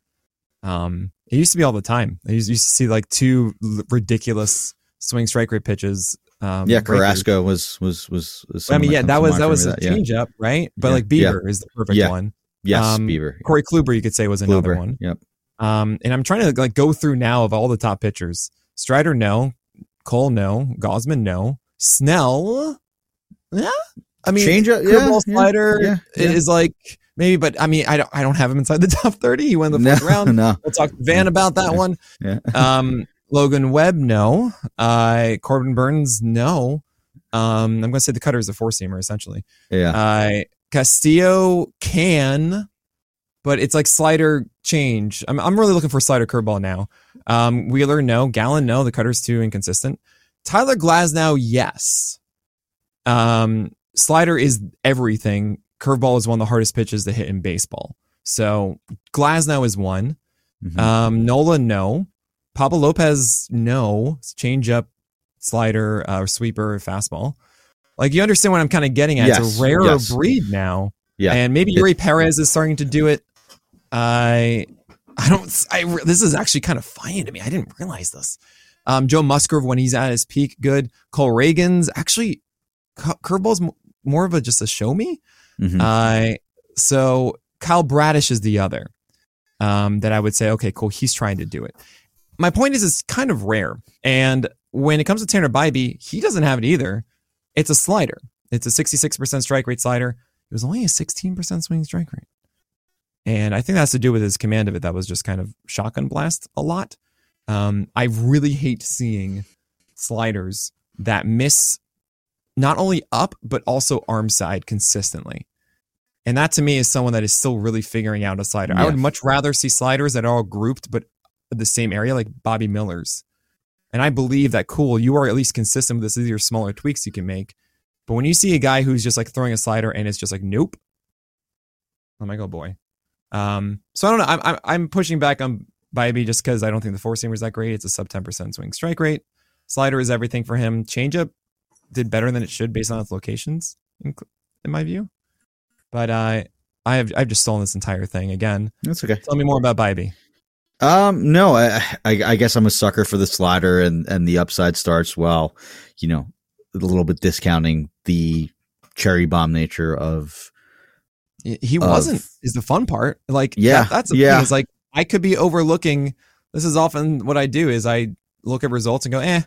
Um, it used to be all the time. I used, used to see like two l- ridiculous swing strike rate pitches. Um, Yeah. Carrasco was was was. was I mean, yeah, that was that was a that, yeah. changeup, right? But Yeah, like yeah. Bieber is the perfect Yeah. one. Yes, um, Bieber. Corey Kluber, you could say, was another Kluber, one. Yep. Um, and I'm trying to like go through now of all the top pitchers. Strider, no. Cole, no. Gausman, no. Snell, yeah. I mean, Change up, yeah, slider yeah, yeah. is like maybe, but I mean, I don't, I don't have him inside the top 30. He won the no, round. no. We'll talk to Van about that one. Yeah. Um, Logan Webb, no. Uh, Corbin Burnes, no. Um, I'm going to say the cutter is a four seamer essentially. Yeah. Uh, Castillo can, but it's like slider change. I'm, I'm really looking for slider curveball now. Um, Wheeler, no. Gallen, no. The cutter's too inconsistent. Tyler Glasnow, yes. Um, slider is everything. Curveball is one of the hardest pitches to hit in baseball. So Glasnow is one. Mhm. Um, Nola, no. Pablo Lopez, no. Change up, slider, uh, sweeper, fastball. Like you understand what I'm kind of getting at. it's a rarer yes. breed now, yeah. and maybe Eury Perez is starting to do it. I, I don't. I this is actually kind of funny to me. I didn't realize this. Um, Joe Musgrove when he's at his peak, good. Cole Ragans actually cu- curveball's more of a just a show me. Mhm. Uh, so Kyle Bradish is the other um, that I would say, okay, cool. He's trying to do it. My point is, it's kind of rare. And when it comes to Tanner Bibee, he doesn't have it either. It's a slider. It's a 66% strike rate slider. It was only a 16% swing strike rate. And I think that has to do with his command of it. That was just kind of shotgun blast a lot. Um, I really hate seeing sliders that miss not only up but also arm side consistently. And that to me is someone that is still really figuring out a slider. I would much rather see sliders that are all grouped but the same area, like Bobby Miller's. And I believe that cool, you are at least consistent with this. These are smaller tweaks you can make. But when you see a guy who's just like throwing a slider and it's just like, nope, I'm like, oh boy. Um, so I don't know. I'm I'm, I'm pushing back on Bibee just because I don't think the four seamer is that great. It's a sub 10% swing strike rate. Slider is everything for him. Changeup did better than it should based on its locations, in, in my view. But uh, I have I've just stolen this entire thing again. That's okay. Tell me more about Bibee. Um, no, I, I, I guess I'm a sucker for the slider and, and the upside starts while, you know, a little bit discounting the cherry bomb nature of, He he Of- wasn't is the fun part. Like Yeah, that- that's the yeah. thing. Is like I could be overlooking. This is often what I do is I look at results and go, eh.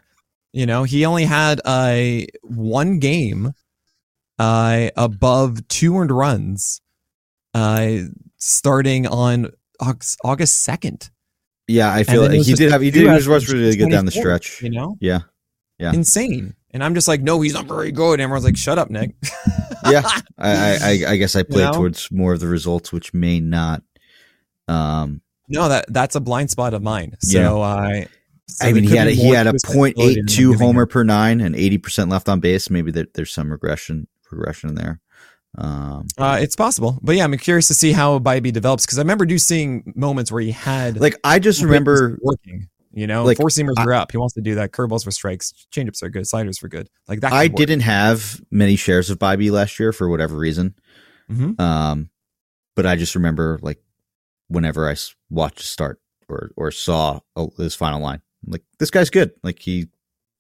You know, he only had a one game uh above two earned runs uh starting on August August second. yeah, I feel like he did have, he did, he out was of rushed really good down the stretch. You know? Yeah. Yeah. Insane. And I'm just like, no, he's not very good. And everyone's like, shut up, Nick. Yeah. I, I, I, guess I played know? towards more of the results, which may not, um, No, that that's a blind spot of mine. So I. so I mean, he had a, he had a to his flexibility than I'm .82 giving him. homer per nine and 80% left on base. Maybe there, there's some regression, progression there. Um, Uh, it's possible, but yeah, I'm curious to see how Bibee develops because I remember do seeing moments where he had like I just remember working. You know, like, four seamers I- are up. He wants to do that. Curveballs for strikes, changeups are good, sliders for good. Like that. I work. didn't have many shares of Bibee last year for whatever reason. Mhm. Um, but I just remember like whenever I watched start or or saw his final line, I'm like this guy's good. Like he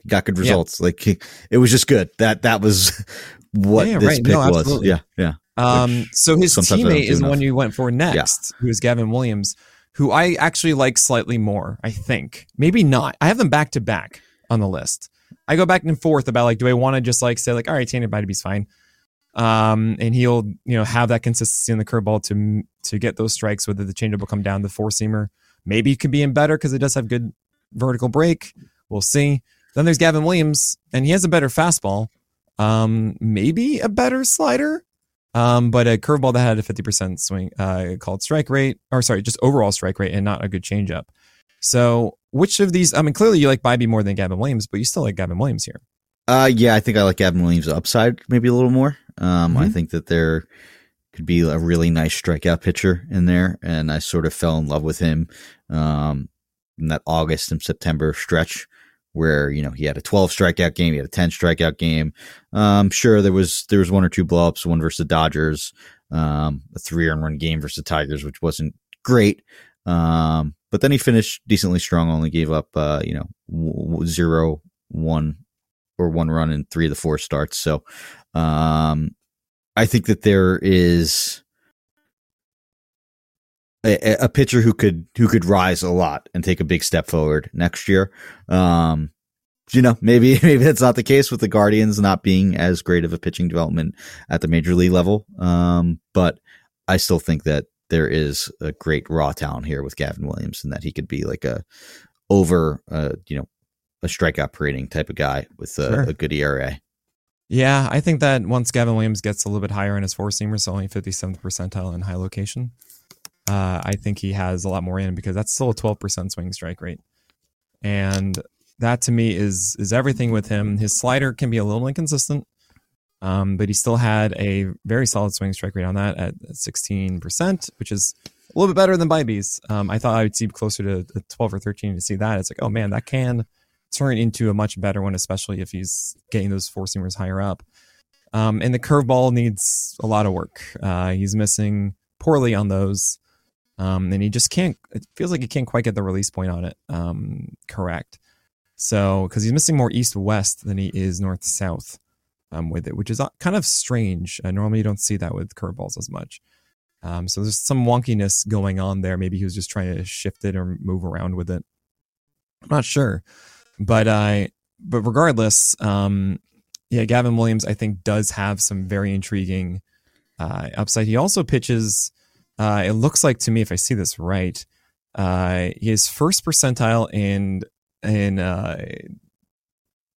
got good Yeah. results. Like he, it was just good. That that was what Yeah, this right. pick No, was. Yeah, yeah. Um, which so his sometimes I don't teammate is the one you went for next, who is Gavin Williams, who I actually like slightly more. I think maybe not. I have them back to back on the list. I go back and forth about like, do I want to just like say like, all right, Tanner Bibee's fine, um, and he'll you know have that consistency in the curveball to to get those strikes. Whether the changeup will come down, the four seamer maybe it could be in better because it does have good vertical break. We'll see. Then there's Gavin Williams, and he has a better fastball. Um, maybe a better slider. Um, but a curveball that had a 50% swing, uh, called strike rate, or sorry, just overall strike rate and not a good changeup. So, which of these? I mean, clearly you like Bibee more than Gavin Williams, but you still like Gavin Williams here. Uh, yeah, I think I like Gavin Williams' upside maybe a little more. Um, I Mhm. think that there could be a really nice strikeout pitcher in there, and I sort of fell in love with him um, in that August and September stretch where you know he had a 12 strikeout game, he had a 10 strikeout game. Um, sure, there was there was one or two blowups, one versus the Dodgers, um, a three run game versus the Tigers, which wasn't great. Um, but then he finished decently strong. Only gave up, uh, you know, w- zero, one, or one run in three of the four starts. So, um, I think that there is a, a pitcher who could who could rise a lot and take a big step forward next year. Um, you know, maybe maybe that's not the case with the Guardians not being as great of a pitching development at the major league level. Um, but I still think that there is a great raw talent here with Gavin Williams, and that he could be like a over, uh, you know, a strikeout rating type of guy with a, Sure. a good ERA. Yeah, I think that once Gavin Williams gets a little bit higher in his four seamer, so only 57th percentile in high location, uh, I think he has a lot more in because that's still a 12% swing strike rate. And that to me is is everything with him. His slider can be a little inconsistent, um, but he still had a very solid swing strike rate on that at 16%, which is a little bit better than Bibee's. Um, I thought I would see closer to 12 or 13 to see that. It's like, oh man, that can turn into a much better one, especially if he's getting those four seamers higher up. Um, and the curveball needs a lot of work. Uh, he's missing poorly on those. Um, and he just can't, it feels like he can't quite get the release point on it um, correct. So, because he's missing more east west than he is north south um, with it, which is uh, kind of strange. Uh, normally, you don't see that with curveballs as much. Um, so, there's some wonkiness going on there. Maybe he was just trying to shift it or move around with it. I'm not sure but uh but regardless um yeah gavin williams i think does have some very intriguing uh upside he also pitches uh it looks like to me if i see this right uh his first percentile in in uh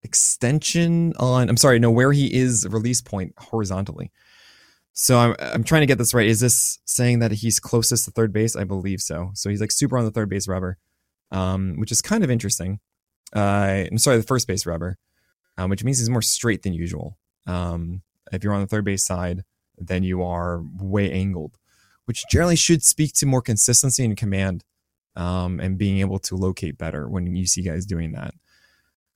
extension on. I'm sorry, no, where he is release point horizontally. So I'm I'm trying to get this right. Is this saying that he's closest to third base? I believe so. So he's like super on the third base rubber, um, which is kind of interesting. Uh, I'm sorry, the first base rubber, um, which means he's more straight than usual. Um, if you're on the third base side, then you are way angled, which generally should speak to more consistency and command, um, and being able to locate better when you see guys doing that.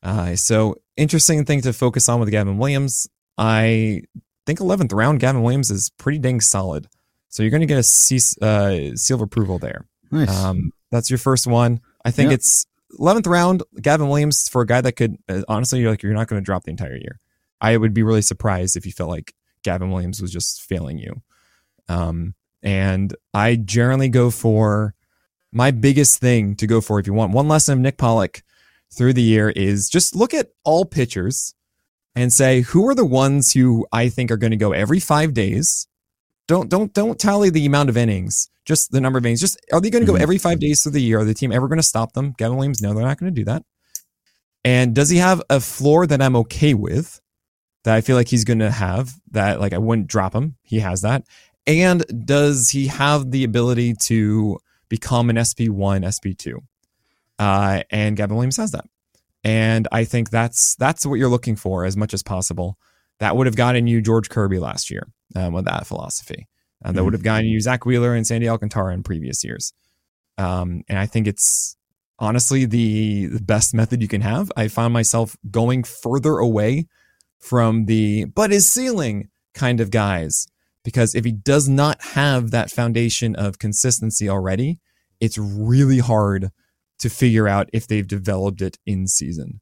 Uh, so interesting thing to focus on with Gavin Williams. I think 11th round Gavin Williams is pretty dang solid. So you're going to get a C, uh, seal of approval there. Nice. Um, that's your first one. I think Yeah. it's 11th round Gavin Williams for a guy that could uh, honestly you're like you're not going to drop the entire year. I would be really surprised if you felt like Gavin Williams was just failing you. Um, and I generally go for my biggest thing to go for if you want one lesson of Nick Pollack through the year is just look at all pitchers and say who are the ones who I think are going to go every five days. Don't don't don't tally the amount of innings, just the number of innings. Just are they going to go Mhm. every five days through the year? Are the team ever going to stop them? Gavin Williams, no, they're not going to do that. And does he have a floor that I'm okay with? That I feel like he's going to have that like I wouldn't drop him. He has that. And does he have the ability to become an SP1, SP2? Uh, and Gavin Williams has that. And I think that's that's what you're looking for as much as possible. That would have gotten you George Kirby last year um, with that philosophy. And that would have gotten you Zack Wheeler and Sandy Alcantara in previous years. Um, and I think it's honestly the, the best method you can have. I found myself going further away from the but his ceiling kind of guys because if he does not have that foundation of consistency already, it's really hard to figure out if they've developed it in season.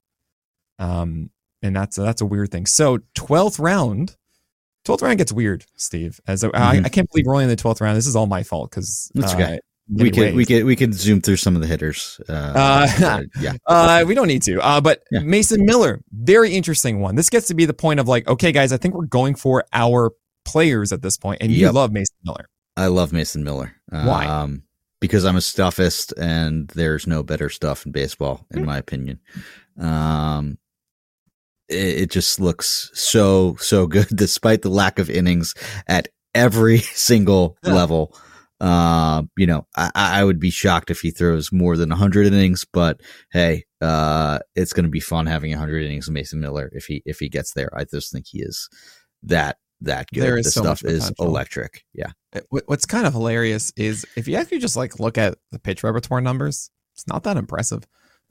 Um, and that's that's a weird thing. So twelfth round, twelfth round gets weird, Steve. As I, I, Mhm. I can't believe we're only in the twelfth round. This is all my fault because That's okay. we can we can we can zoom through some of the hitters. Uh, Uh, yeah. Uh, we don't need to. Uh, but Yeah. Mason Miller, very interesting one. This gets to be the point of like, okay, guys, I think we're going for our players at this point, and you Yep. love Mason Miller. I love Mason Miller. Why? Um, because I'm a stuffist, and there's no better stuff in baseball, in my opinion. Um, it, it just looks so so good, despite the lack of innings at every single Yeah. level. Uh, you know, I, I would be shocked if he throws more than 100 innings, but hey, uh, it's going to be fun having 100 innings of Mason Miller if he if he gets there. I just think he is that that good. There is the so much stuff is electric. Yeah. What's kind of hilarious is if you actually just like look at the pitch repertoire numbers, it's not that impressive.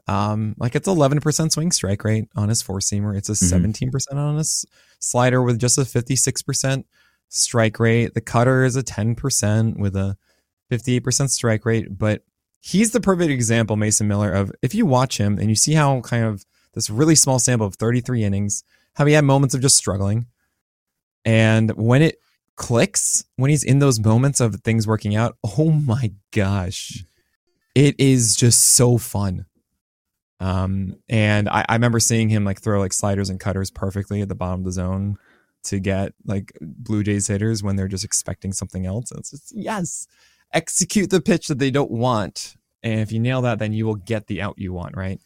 Um, like it's 11% swing strike rate on his four seamer. It's a Mhm. 17% on his slider with just a 56% strike rate. The cutter is a 10% with a 58% strike rate. But he's the perfect example, Mason Miller, of if you watch him and you see how kind of this really small sample of 33 innings, how he had moments of just struggling. And when it clicks, when he's in those moments of things working out, oh my gosh, it is just so fun. Um, and I, I remember seeing him like throw like sliders and cutters perfectly at the bottom of the zone to get like Blue Jays hitters when they're just expecting something else. It's just, yes, execute the pitch that they don't want. And if you nail that, then you will get the out you want, right?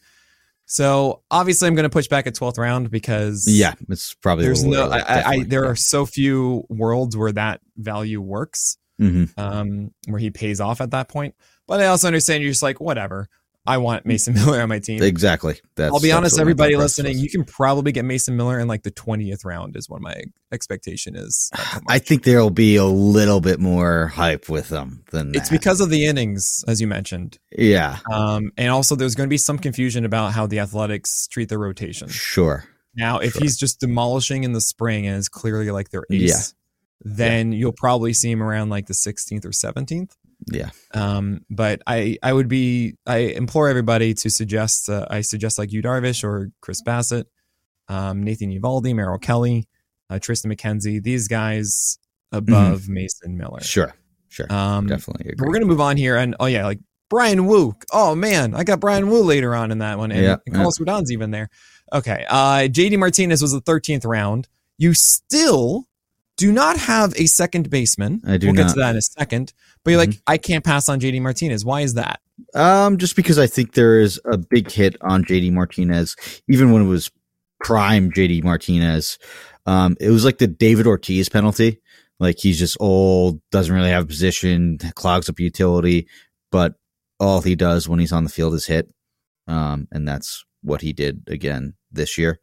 So obviously, I'm going to push back at 12th round because Yeah, it's probably there's no, I, I, there are so few worlds where that value works, Mhm. um, where he pays off at that point. But I also understand you're just like, whatever. I want Mason Miller on my team. exactly. That's, I'll be honest, everybody listening, you can probably get Mason Miller in like the 20th round is what my expectation is. I think there'll be a little bit more hype with them than it's because of the innings, as you mentioned. yeah, Um, and also there's going to be some confusion about how the athletics treat their rotation. sure. Now, if Sure. he's just demolishing in the spring and is clearly like their ace, Yeah. then you'll probably see him around like the 16th or 17th. Yeah, Um, but I, I would be, I implore everybody to suggest, uh, I suggest like Yu Darvish or Chris Bassitt, um, Nathan Eovaldi, Merrill Kelly, uh, Triston McKenzie, these guys above Mason Miller. sure, sure. Um, Definitely but agree. we're gonna move on here, and oh yeah, like Bryan Woo. Oh man, I got Bryan Woo later on in that one, and, Yeah, and Carlos Rodon's even there. Okay, uh, JD Martinez was the 13th round. You still do not have a second baseman. I do we'll get to that in a second. But you're like, I can't pass on JD Martinez. Why is that? Um, just because I think there is a big hit on JD Martinez, even when it was prime JD Martinez. Um, it was like the David Ortiz penalty. Like he's just old, doesn't really have a position, clogs up utility, but all he does when he's on the field is hit. Um, and that's what he did again this year.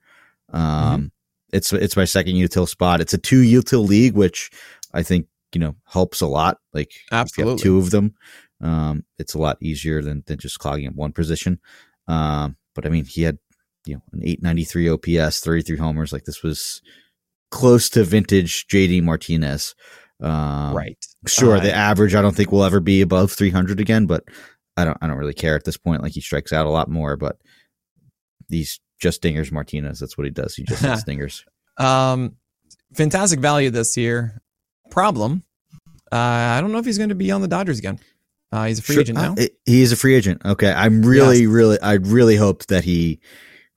Um, mm-hmm. It's it's my second util spot. It's a two util league, which I think you know helps a lot. Like absolutely two of them, um, it's a lot easier than than just clogging up one position. Um, but I mean, he had you know an 893 OPS, 33 homers. Like this was close to vintage JD Martinez. Um, right. Sure, uh, the average I don't think will ever be above 300 again, but I don't I don't really care at this point. Like he strikes out a lot more, but these just dingers Martinez. That's what he does. He just hits dingers. Um, fantastic value this year. Problem. Uh, I don't know if he's going to be on the Dodgers again. Uh, he's a free sure, agent now. Uh, he's a free agent. Okay, I'm really, yes. really, I really hope that he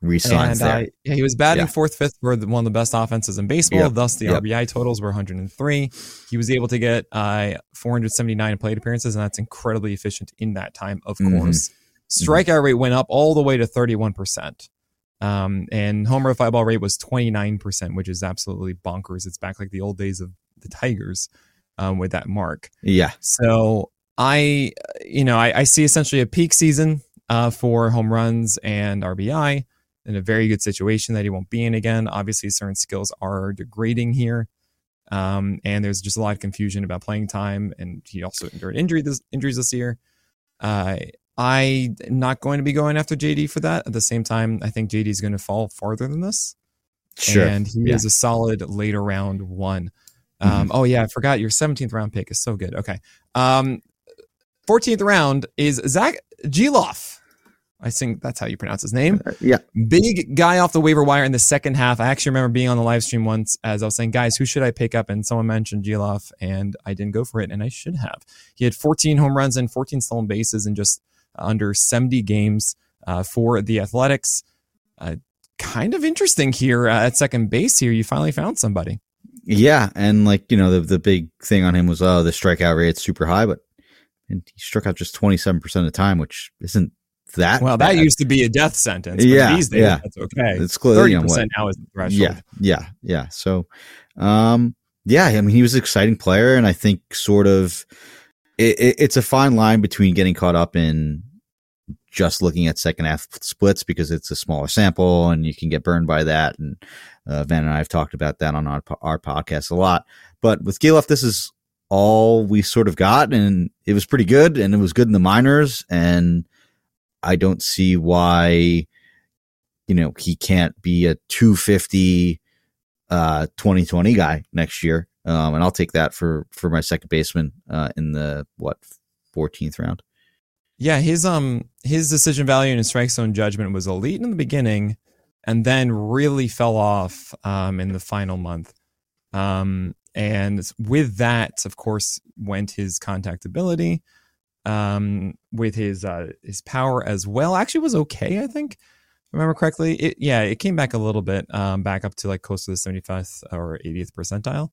resigns and, there. Uh, yeah, he was batting yeah. fourth, fifth for the, one of the best offenses in baseball. Yep. Thus, the yep. RBI totals were 103. He was able to get uh, 479 plate appearances, and that's incredibly efficient in that time. Of mm-hmm. course, strikeout mm-hmm. rate went up all the way to 31 percent. Um, and home run fly ball rate was 29%, which is absolutely bonkers. It's back like the old days of the Tigers um, with that mark. Yeah. So I, you know, I, I see essentially a peak season uh, for home runs and RBI in a very good situation that he won't be in again. Obviously, certain skills are degrading here. Um, and there's just a lot of confusion about playing time. And he also endured injury this, injuries this year. Uh, I'm not going to be going after JD for that. At the same time, I think JD is going to fall farther than this. Sure. And he yeah. is a solid later round one. Um, mm-hmm. Oh, yeah, I forgot your 17th round pick is so good. Okay. Um, 14th round is Zack Gelof. I think that's how you pronounce his name. Uh, yeah. Big guy off the waiver wire in the second half. I actually remember being on the live stream once as I was saying, guys, who should I pick up? And someone mentioned Gelof, and I didn't go for it, and I should have. He had 14 home runs and 14 stolen bases and just under 70 games uh, for the Athletics. Uh, kind of interesting here uh, at second base. Here, you finally found somebody. Yeah, and like you know, the the big thing on him was oh, the strikeout rate's super high, but and he struck out just 27 percent of the time, which isn't that well. Bad. That used to be a death sentence. yeah, these days, yeah, that's okay. It's clear. Thirty percent now is the threshold. Yeah, yeah, yeah. So, um, yeah, I mean, he was an exciting player, and I think sort of it, it, it's a fine line between getting caught up in just looking at second half splits because it's a smaller sample and you can get burned by that. And uh, Van and I have talked about that on our, our podcast a lot. But with Gelof, this is all we sort of got, and it was pretty good, and it was good in the minors. And I don't see why, you know, he can't be a 250 uh 2020 guy next year. Um, and I'll take that for for my second baseman uh, in the what 14th round. Yeah, his um his decision value and his strike zone judgment was elite in the beginning, and then really fell off um, in the final month. Um, and with that, of course, went his contact ability. Um, with his uh, his power as well, actually was okay. I think, remember correctly. It, yeah, it came back a little bit, um, back up to like close to the 75th or 80th percentile.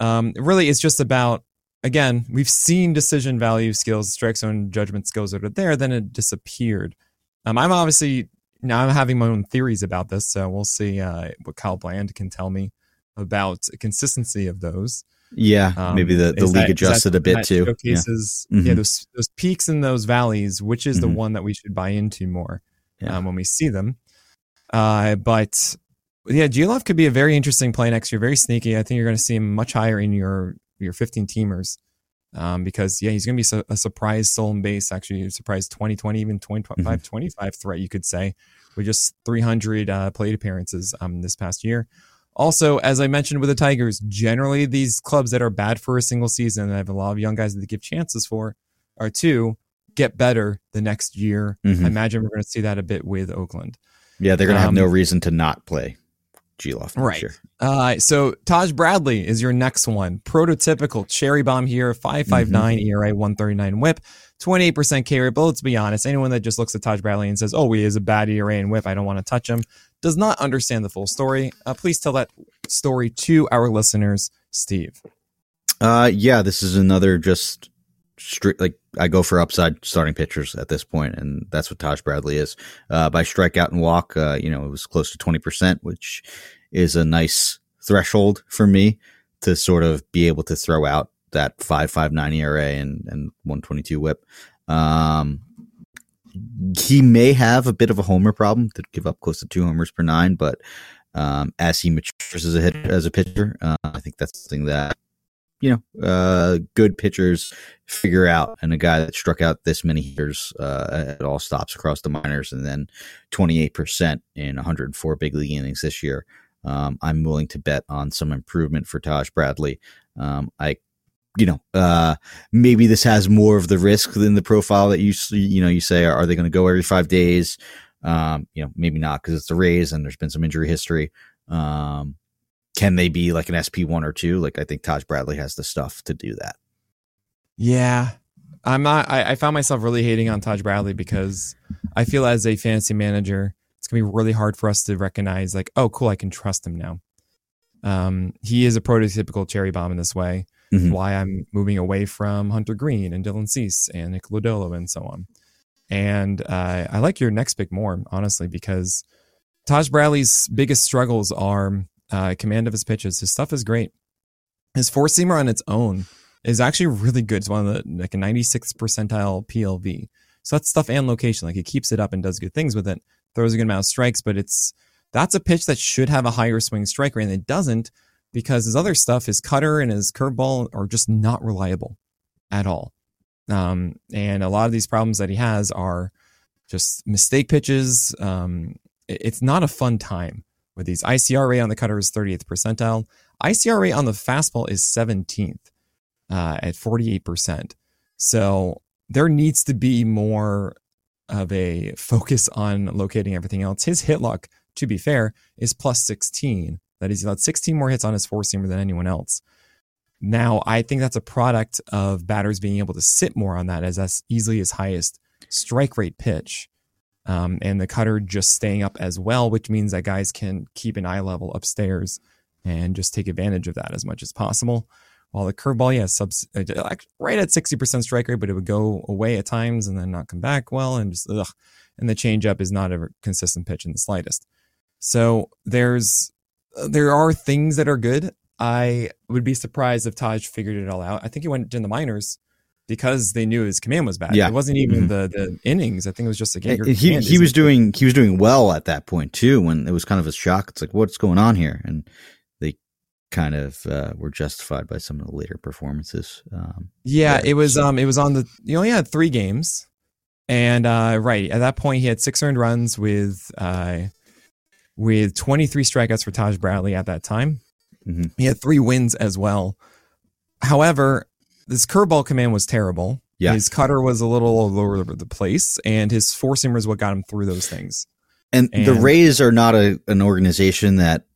Um, really, it's just about again, we've seen decision value skills, strike zone judgment skills that are there, then it disappeared. Um, I'm obviously now I'm having my own theories about this, so we'll see uh, what Kyle Bland can tell me about consistency of those. Yeah, um, maybe the, the league that, adjusted that, a bit too. Showcases, yeah. Mm-hmm. yeah, those those peaks and those valleys. Which is mm-hmm. the one that we should buy into more yeah. um, when we see them? Uh, but yeah, Gelof could be a very interesting play next year. Very sneaky. I think you're going to see him much higher in your your 15 teamers. Um, because yeah, he's going to be su- a surprise stolen base, actually a surprise 2020, even 25, mm-hmm. 25 threat, you could say, with just 300 uh, plate appearances um, this past year. Also, as I mentioned with the Tigers, generally these clubs that are bad for a single season, I have a lot of young guys that they give chances for, are to get better the next year. Mm-hmm. I imagine we're going to see that a bit with Oakland. Yeah, they're going to have um, no reason to not play. Gelof. Right. Uh, so Taj Bradley is your next one. Prototypical cherry bomb here, 559 mm-hmm. ERA, 139 whip, 28% K rate. But let's be honest, anyone that just looks at Taj Bradley and says, oh, he is a bad ERA and whip, I don't want to touch him, does not understand the full story. Uh, please tell that story to our listeners, Steve. Uh, yeah, this is another just straight, like I go for upside starting pitchers at this point, and that's what Taj Bradley is. Uh, by strikeout and walk, uh, you know, it was close to twenty percent, which is a nice threshold for me to sort of be able to throw out that five five nine ERA and and one twenty two WHIP. Um, he may have a bit of a homer problem to give up close to two homers per nine, but um, as he matures as a hitter, as a pitcher, uh, I think that's something that you know uh, good pitchers figure out. And a guy that struck out this many hitters uh, at all stops across the minors, and then twenty eight percent in one hundred four big league innings this year. Um, I'm willing to bet on some improvement for Taj Bradley. Um, I you know, uh, maybe this has more of the risk than the profile that you you know you say are they going to go every five days? Um, you know, maybe not because it's the Rays and there's been some injury history. Um, can they be like an SP one or two? Like I think Taj Bradley has the stuff to do that. Yeah, I'm not. I, I found myself really hating on Taj Bradley because I feel as a fantasy manager, it's gonna be really hard for us to recognize like, oh, cool, I can trust him now. Um, he is a prototypical cherry bomb in this way mm-hmm. why I'm moving away from Hunter Greene and Dylan Cease and Nick Lodolo and so on. And uh, I like your next pick more, honestly, because Taj Bradley's biggest struggles are uh, command of his pitches. His stuff is great. His four seamer on its own is actually really good. It's one of the like a 96th percentile PLV. So that's stuff and location. Like he keeps it up and does good things with it. Throws a good amount of strikes, but it's that's a pitch that should have a higher swing strike rate and it doesn't because his other stuff, his cutter and his curveball, are just not reliable at all. Um, and a lot of these problems that he has are just mistake pitches. Um, it's not a fun time with these. ICRA on the cutter is 30th percentile. ICRA on the fastball is 17th uh, at 48%. So there needs to be more of a focus on locating everything else. His hit luck, to be fair, is plus 16 that he's allowed 16 more hits on his four seamer than anyone else. Now, I think that's a product of batters being able to sit more on that as that's easily his highest strike rate pitch. Um, and the cutter just staying up as well, which means that guys can keep an eye level upstairs and just take advantage of that as much as possible. While the curveball, yeah, subs, uh, right at 60% strike rate, but it would go away at times and then not come back well. And just, ugh. And the changeup is not a consistent pitch in the slightest. So there's there are things that are good. I would be surprised if Taj figured it all out. I think he went in the minors because they knew his command was bad. Yeah. It wasn't even mm-hmm. the, the innings. I think it was just a game. He, he was doing he was doing well at that point too. When it was kind of a shock. It's like what's going on here, and they kind of uh, were justified by some of the later performances. Um, yeah, there. it was. Um, it was on the. You only had three games, and uh, right at that point he had six earned runs with uh, with 23 strikeouts for Taj Bradley at that time. Mm-hmm. He had three wins as well. However, this curveball command was terrible. Yeah. His cutter was a little all over the place, and his four seamer is what got him through those things. And, and the Rays are not a, an organization that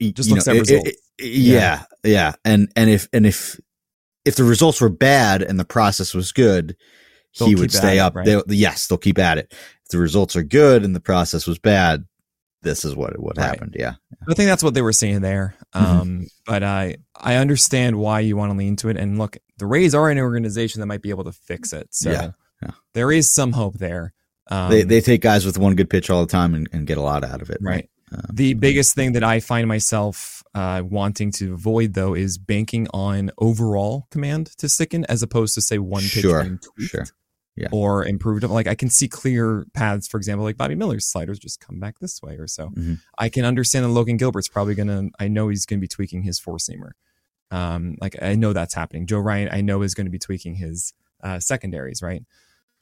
just looks know, at results. It, it, yeah, yeah, yeah, and and if and if if the results were bad and the process was good, they'll he would stay up. It, right? they'll, yes, they'll keep at it If the results are good and the process was bad, this is what what right. happened. Yeah. I think that's what they were saying there. Mm-hmm. Um, but I I understand why you want to lean to it. And look, the Rays are an organization that might be able to fix it. So yeah. Yeah. there is some hope there. Um, they they take guys with one good pitch all the time and, and get a lot out of it. Right. right? Um, the biggest thing that I find myself uh, wanting to avoid though is banking on overall command to stick in as opposed to say one pitch sure. Sure yeah. or improved. Like I can see clear paths, for example, like Bobby Miller's sliders just come back this way or so. Mm-hmm. I can understand that Logan Gilbert's probably gonna. I know he's gonna be tweaking his four seamer. Um, like I know that's happening. Joe Ryan, I know is going to be tweaking his uh, secondaries, right?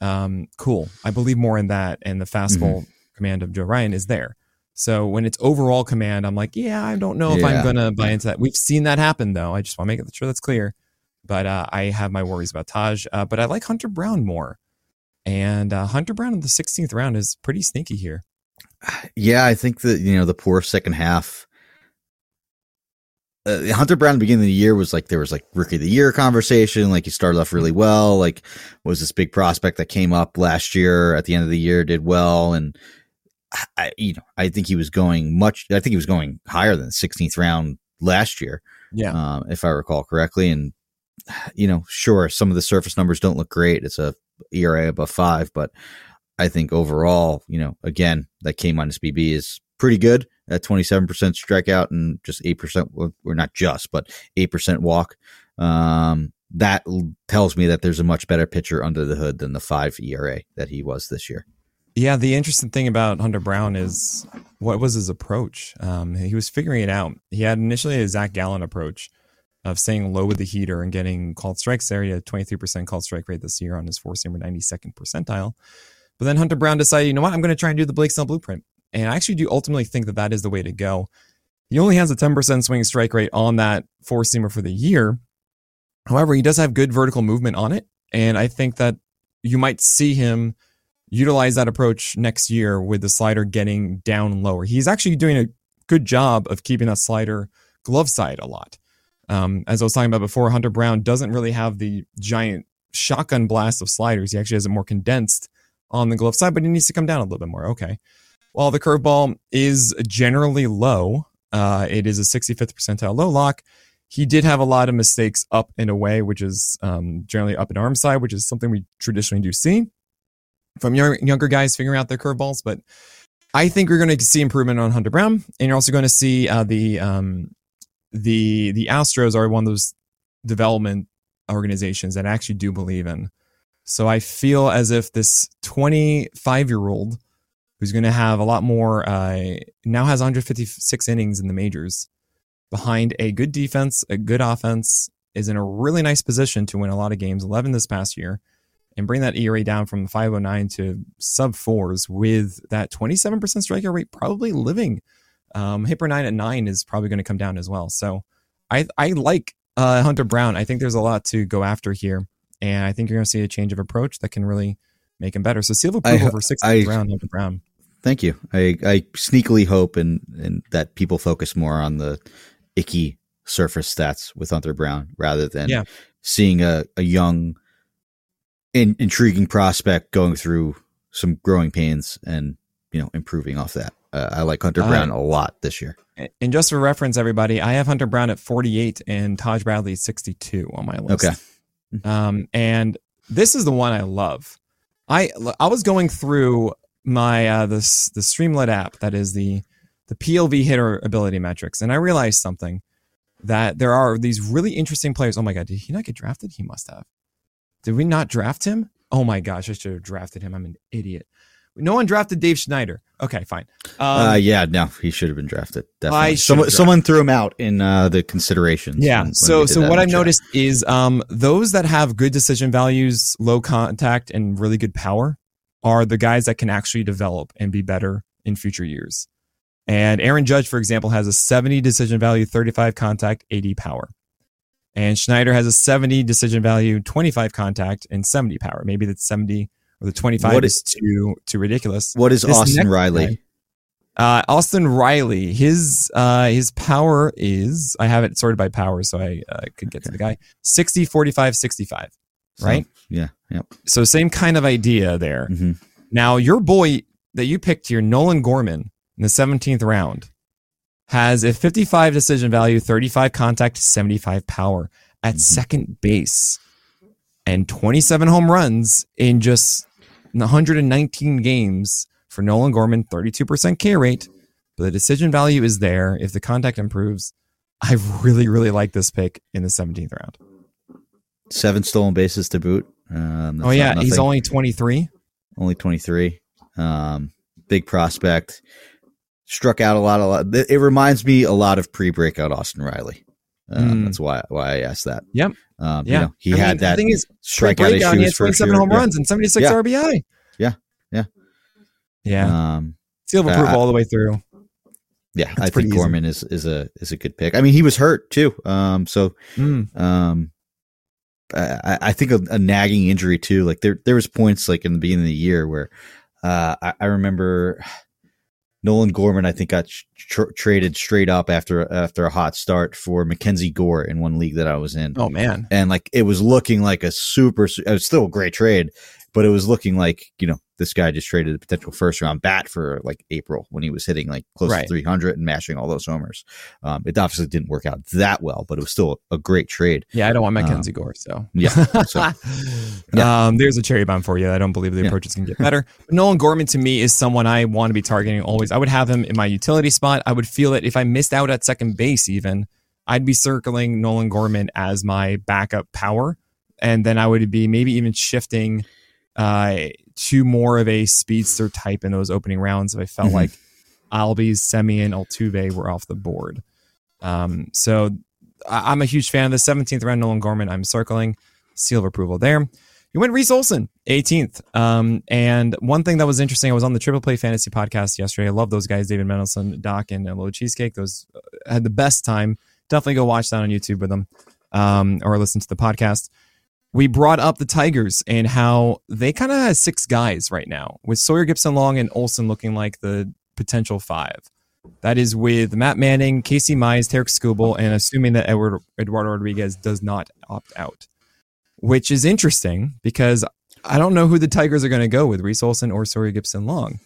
Um, cool. I believe more in that, and the fastball mm-hmm. command of Joe Ryan is there. So when it's overall command, I'm like, yeah, I don't know if yeah. I'm gonna buy into that. We've seen that happen though. I just want to make sure that's clear. But uh, I have my worries about Taj. Uh, but I like Hunter Brown more. And uh, Hunter Brown in the 16th round is pretty sneaky here. Yeah, I think that, you know, the poor second half. Uh, Hunter Brown the beginning of the year was like there was like rookie of the year conversation. Like he started off really well. Like was this big prospect that came up last year at the end of the year, did well, and I, you know, I think he was going much. I think he was going higher than the 16th round last year. Yeah, um, if I recall correctly. And you know, sure, some of the surface numbers don't look great. It's a ERA above five, but I think overall, you know, again, that K minus BB is pretty good at 27% strikeout and just 8%, or not just, but 8% walk. Um, that tells me that there's a much better pitcher under the hood than the five ERA that he was this year. Yeah, the interesting thing about Hunter Brown is what was his approach? Um, he was figuring it out. He had initially a Zac Gallen approach of staying low with the heater and getting called strikes there. He had 23% called strike rate this year on his four seamer 92nd percentile. But then Hunter Brown decided, you know what, I'm going to try and do the Blake Snell blueprint. And I actually do ultimately think that that is the way to go. He only has a 10% swing strike rate on that four seamer for the year. However, he does have good vertical movement on it. And I think that you might see him utilize that approach next year with the slider getting down lower. He's actually doing a good job of keeping that slider glove side a lot. Um, as I was talking about before, Hunter Brown doesn't really have the giant shotgun blast of sliders. He actually has it more condensed on the glove side, but he needs to come down a little bit more. Okay. While the curveball is generally low, uh, it is a 65th percentile low lock. He did have a lot of mistakes up and away, which is um, generally up and arm side, which is something we traditionally do see from younger guys figuring out their curveballs. But I think we're going to see improvement on Hunter Brown, and you're also going to see uh, the um, the the Astros are one of those development organizations that I actually do believe in. So I feel as if this 25 year old who's going to have a lot more uh, now has 156 innings in the majors behind a good defense, a good offense, is in a really nice position to win a lot of games. 11 this past year and bring that ERA down from 509 to sub fours with that 27% strikeout rate probably living. Um, Hipper 9 at 9 is probably going to come down as well. So I, I like uh, Hunter Brown. I think there's a lot to go after here. And I think you're going to see a change of approach that can really make him better. So seal of approval I, for six round Hunter Brown. Thank you. I, I sneakily hope and, and that people focus more on the icky surface stats with Hunter Brown rather than yeah. seeing a, a young – in, intriguing prospect going through some growing pains and you know improving off that. Uh, I like Hunter Brown uh, a lot this year. And just for reference, everybody, I have Hunter Brown at 48 and Taj Bradley at 62 on my list. Okay. Um, and this is the one I love. I I was going through my uh, this the Streamlit app that is the the PLV hitter ability metrics, and I realized something that there are these really interesting players. Oh my god, did he not get drafted? He must have. Did we not draft him? Oh my gosh, I should have drafted him. I'm an idiot. No one drafted Davis Schneider. Okay, fine. Um, uh, yeah, no, he should have been drafted. Definitely. Someone, someone threw him out in uh, the considerations. Yeah. When, so, when so what I've noticed is um, those that have good decision values, low contact, and really good power are the guys that can actually develop and be better in future years. And Aaron Judge, for example, has a 70 decision value, 35 contact, 80 power. And Schneider has a 70 decision value, 25 contact, and 70 power. Maybe that's 70 or the 25 what is, is too too ridiculous. What is this Austin Riley? Guy, uh, Austin Riley, his uh, his power is I have it sorted by power, so I uh, could get okay. to the guy 60, 45, 65. Right? So, yeah. Yep. So same kind of idea there. Mm-hmm. Now your boy that you picked here, Nolan Gorman, in the 17th round has a 55 decision value, 35 contact, 75 power at mm-hmm. second base, and 27 home runs in just 119 games for Nolan Gorman, 32% K rate. But the decision value is there if the contact improves. I really, really like this pick in the 17th round. Seven stolen bases to boot. Um, oh, yeah. He's only 23. Only 23. Um, big prospect struck out a lot. A lot. It reminds me a lot of pre-breakout Austin Riley. Um, mm. That's why why I asked that. Yep. Um, yeah. You know, he I had mean, that. The thing is, strikeout issues. He had 27 home runs and 76 yeah. RBI. Yeah. Yeah. Yeah. Um, Seal of approval uh, all the way through. Yeah, That's I think easy. Gorman is is a is a good pick. I mean, he was hurt too. Um, so mm. um, I, I think a, a, nagging injury too. Like there there was points like in the beginning of the year where uh, I, I remember Nolan Gorman, I think, got tr- traded straight up after after a hot start for MacKenzie Gore in one league that I was in. Oh man! And like it was looking like a super. It was still a great trade, but it was looking like you know this guy just traded a potential first round bat for like April when he was hitting like close Right. to 300 and mashing all those homers. Um, it obviously didn't work out that well, but it was still a great trade. Yeah, I don't want Um, Gore, so Yeah. So, Um, there's a cherry bomb for you. I don't believe the approach Yeah. approaches can get better. But Nolan Gorman to me is someone I want to be targeting always. I would have him in my utility spot. I would feel it if I missed out at second base, even I'd be circling Nolan Gorman as my backup power, and then I would be maybe even shifting uh, to more of a speedster type in those opening rounds if I felt Mhm. like Albies, Semien, Altuve were off the board. Um, so I- I'm a huge fan of the 17th round Nolan Gorman. I'm circling seal of approval there. You went Reese Olson, 18th. Um, and one thing that was interesting, I was on the Triple Play Fantasy podcast yesterday. I love those guys, David Mendelson, Doc, and uh, Low Cheesecake. Those uh, had the best time. Definitely go watch that on YouTube with them um, or listen to the podcast. We brought up the Tigers and how they kind of have six guys right now, with Sawyer Gipson-Long and Olson looking like the potential five. That is with Matt Manning, Casey Mize, Tarik Skubal, and assuming that Edward Eduardo Rodriguez does not opt out, which is interesting because I don't know who the Tigers are going to go with, Reese Olson or Sawyer Gipson-Long.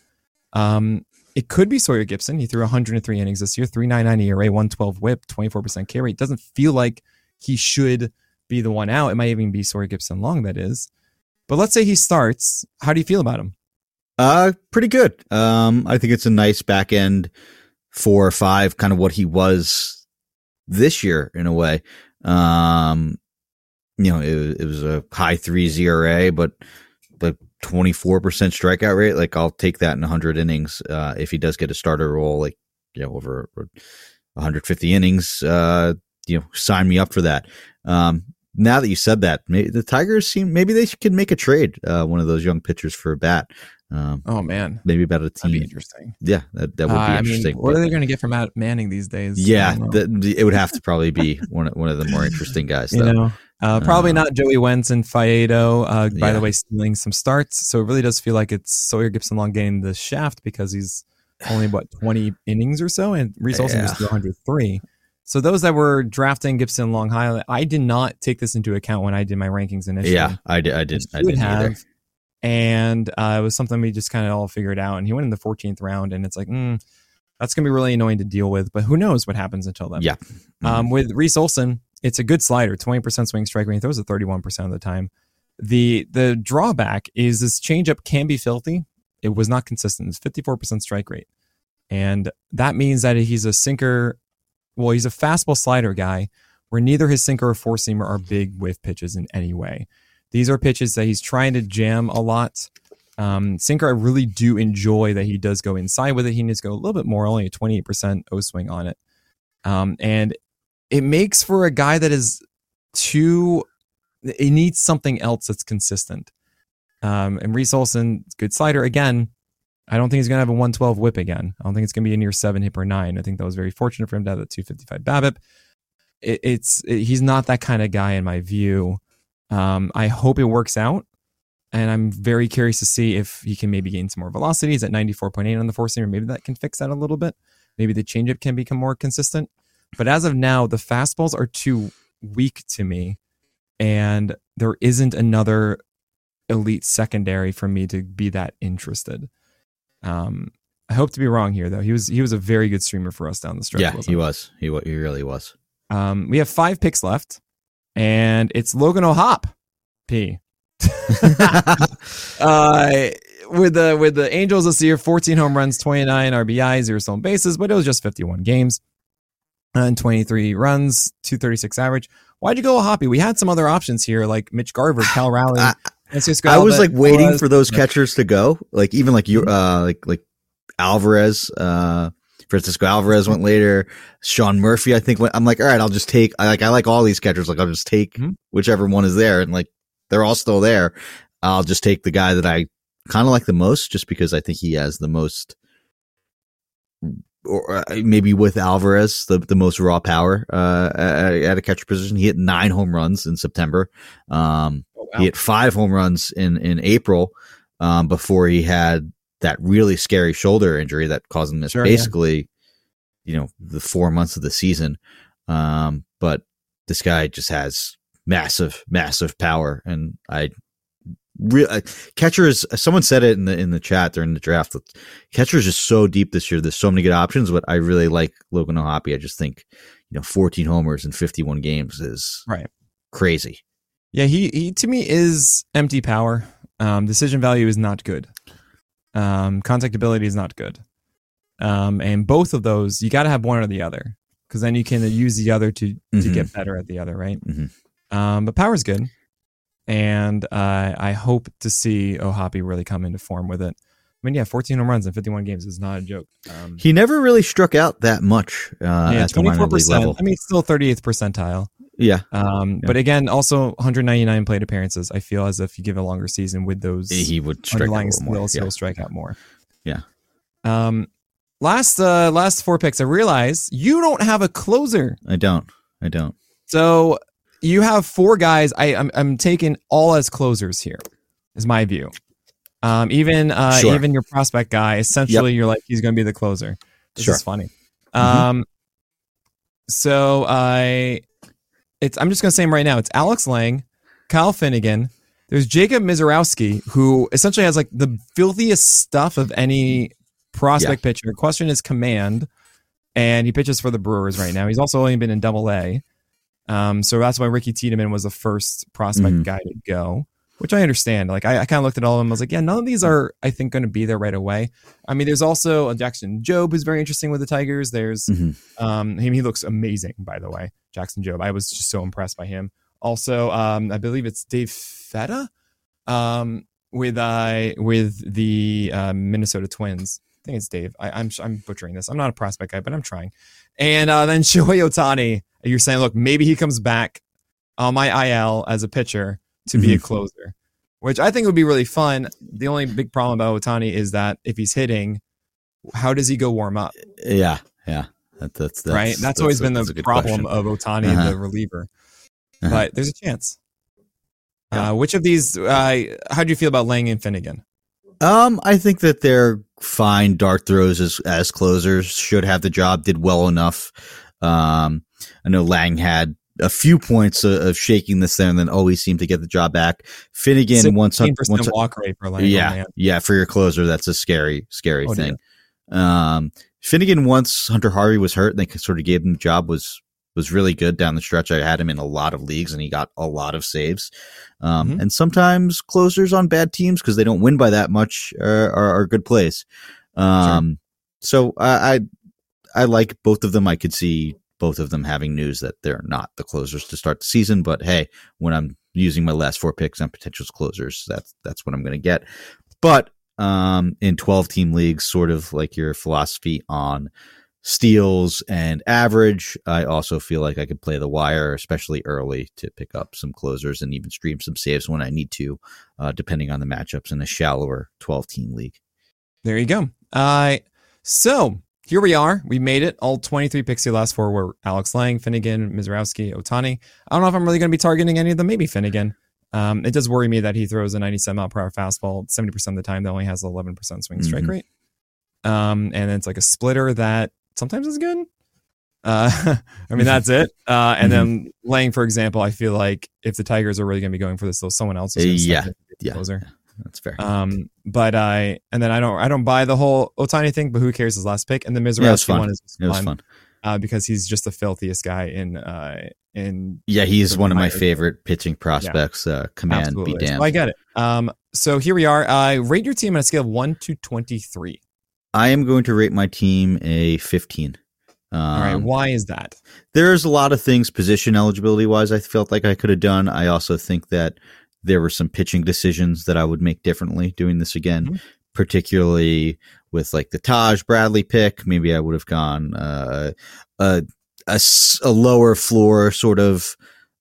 Um, it could be Sawyer Gipson. He threw 103 innings this year, 3.99 ERA, 112 WHIP, 24% K rate. Doesn't feel like he should be the one out. It might even be Sawyer Gipson-Long, that is. But let's say he starts. How do you feel about him? Uh, pretty good. Um, I think it's a nice back end four or five, kind of what he was this year in a way. Um, you know, it, it was a high three ERA, but like 24% strikeout rate. Like I'll take that in 100 innings. Uh, if he does get a starter role, like, you know, over 150 innings, uh, you know, sign me up for that. Um, now that you said that, maybe the Tigers seem maybe they could make a trade. Uh, one of those young pitchers for a bat. Um, Oh man, maybe about a team. interesting. Yeah, that, that would be Uh, I mean, interesting. what are they going to get from Matt Manning these days? Yeah, the, it would have to probably be one of- one of the more interesting guys. you know, uh, probably Uh, not Joey Wentz and Faedo. Uh, by Yeah. the way, stealing some starts, so it really does feel like it's Sawyer Gipson-Long getting the shaft because he's only what twenty innings or so, and Reese Olson Yeah. just 103. So those that were drafting Gipson-Long high, I did not take this into account when I did my rankings initially. Yeah, I did. I didn't. I didn't either. have. And uh, it was something we just kind of all figured out. And he went in the 14th round, and it's like, mm, that's going to be really annoying to deal with. But who knows what happens until then? Yeah. Um, with Reese Olson, it's a good slider, 20% swing strike rate. He throws it 31% of the time. The the drawback is this changeup can be filthy. It was not consistent. It's 54% strike rate. And that means that he's a sinker. Well, he's a fastball slider guy where neither his sinker or four seamer are big whiff pitches in any way. These are pitches that he's trying to jam a lot. Um, sinker, I really do enjoy that he does go inside with it. He needs to go a little bit more, only a 28% O swing on it. Um, and it makes for a guy that is too, it needs something else that's consistent. Um, and Reese Olson, good slider. Again, I don't think he's going to have a 112 whip again. I don't think it's going to be a near seven hip or nine. I think that was very fortunate for him to have that 255 BABIP. It, it's it, he's not that kind of guy in my view. Um, I hope it works out, and I'm very curious to see if he can maybe gain some more velocity. He's at 94.8 on the four seamer. Maybe that can fix that a little bit. Maybe the changeup can become more consistent. But as of now, the fastballs are too weak to me, and there isn't another elite secondary for me to be that interested. Um, I hope to be wrong here, though. He was he was a very good streamer for us down the stretch. Yeah, he was. He he really was. Um, we have five picks left, and it's Logan O'Hop. P. uh, with the with the Angels this year, 14 home runs, 29 RBI, zero stolen bases, but it was just 51 games and 23 runs, 236 average. Why'd you go Hoppy? We had some other options here, like Mitch Garver, Cal I- Francisco. I was like waiting Perez. for those catchers to go. Like even like you, uh, like like Alvarez, uh, Francisco Alvarez went later. Sean Murphy, I think. Went, I'm like, all right, I'll just take. I like I like all these catchers. Like I'll just take Mhm. whichever one is there, and like they're all still there. I'll just take the guy that I kind of like the most, just because I think he has the most. Or uh, maybe with Alvarez, the, the most raw power uh, at, at a catcher position. He hit nine home runs in September. Um, wow. he hit five home runs in in April um, before he had that really scary shoulder injury that caused him to miss Sure, yeah. basically, you know, the four months of the season. Um, but this guy just has massive, massive power, and I real uh, catcher is someone said it in the in the chat during the draft. Catcher is just so deep this year. There's so many good options, but I really like Logan O'Hoppe. I just think you know 14 homers in 51 games is Right. crazy. Yeah, he he to me is empty power. Um, decision value is not good. Um, contact ability is not good. Um, and both of those, you got to have one or the other, because then you can use the other to to Mhm. get better at the other, right? Mhm. Um, but power's good, and uh, I hope to see O'Hoppe really come into form with it. I mean, yeah, 14 home runs in 51 games is not a joke. Um, He never really struck out that much uh, yeah, at the minor league level. I mean, still 38th percentile. Yeah, Um, Yeah. But again, also 199 plate appearances. I feel as if you give a longer season with those he would strike out underlying more. skills, Yeah. he'll strike out more. Yeah. Um, last uh, last four picks, I realize you don't have a closer. I don't. I don't. So you have four guys. I, I'm I'm taking all as closers here. Is my view. Um, even uh, Sure. even your prospect guy, essentially, you're like he's going to be the closer. This Sure. is funny. Mhm. Um, so I, it's I'm just going to say him right now. It's Alex Lange, Kyle Finnegan. There's Jacob Misiorowski, who essentially has like the filthiest stuff of any prospect pitcher. Question is command, and he pitches for the Brewers right now. He's also only been in Double A, um, so that's why Ricky Tiedemann was the first prospect Mhm. guy to go, which I understand. Like I, I kind of looked at all of them. I was like, yeah, none of these are I think going to be there right away. I mean, there's also a Jackson Jobe who's very interesting with the Tigers. There's Mhm. um, him. He looks amazing, by the way. Jackson Jobe. I was just so impressed by him. Also, um, I believe it's Dave Feta, um, with uh, with the uh, Minnesota Twins. I think it's Dave. I, I'm I'm butchering this. I'm not a prospect guy, but I'm trying. And uh, then Shohei Ohtani. You're saying, look, maybe he comes back on my IL as a pitcher to be a closer, which I think would be really fun. The only big problem about Otani is that if he's hitting, how does he go warm up? Yeah. Yeah. That, that's, that's right? That's, always a- been the problem question. of Ohtani, Uh-huh. the reliever. Uh-huh. But there's a chance. Yeah. Uh, which of these? Uh, how do you feel about Lange and Finnegan? Um, I think that they're fine dart throws as as closers. Should have the job. Did well enough. Um, I know Lange had a few points of, of shaking this there, and then always seemed to get the job back. Finnegan once once walk rate for Lange. yeah Oh, yeah for your closer that's a scary scary Oh, thing. Um, Finnegan once Hunter Harvey was hurt, and they sort of gave him the job was was really good down the stretch. I had him in a lot of leagues, and he got a lot of saves. Um, Mhm. And sometimes closers on bad teams because they don't win by that much are, are, are good plays. Um, So I, I I like both of them. I could see both of them having news that they're not the closers to start the season. But hey, when I'm using my last four picks on potential closers, that's that's what I'm going to get. But um, in 12 team leagues, sort of like your philosophy on steals and average, I also feel like I could play the wire, especially early, to pick up some closers and even stream some saves when I need to, uh, depending on the matchups in a shallower 12 team league. There you go. Uh, so here we are. We made it. All 23 picks the last four were Alex Lange, Finnegan, Misiorowski, Ohtani. I don't know if I'm really going to be targeting any of them. Maybe Finnegan. Um, it does worry me that he throws a 97 mile per hour fastball 70% of the time that only has 11% swing strike Mhm. rate. Um, and it's like a splitter that sometimes is good. Uh, I mean, that's it. Uh, and then Lange, for example, I feel like if the Tigers are really going to be going for this, though, someone else is going to Yeah, step in and be yeah. closer. That's fair. Um, but I and then I don't I don't buy the whole Ohtani thing, but who cares his last pick? And the Yeah, it was one is just it was fun, fun. Uh, because he's just the filthiest guy in uh in Yeah, he's one of my favorite pitching prospects. Uh, command absolutely. be damned. So I get it. Um, so here we are. Uh, rate your team on a scale of one to twenty three. I am going to rate my team a 15. Um, All right, why is that? there's a lot of things position eligibility wise I felt like I could have done. I also think that there were some pitching decisions that I would make differently doing this again, Mhm. particularly with like the Taj Bradley pick. Maybe I would have gone uh, a, a a lower floor sort of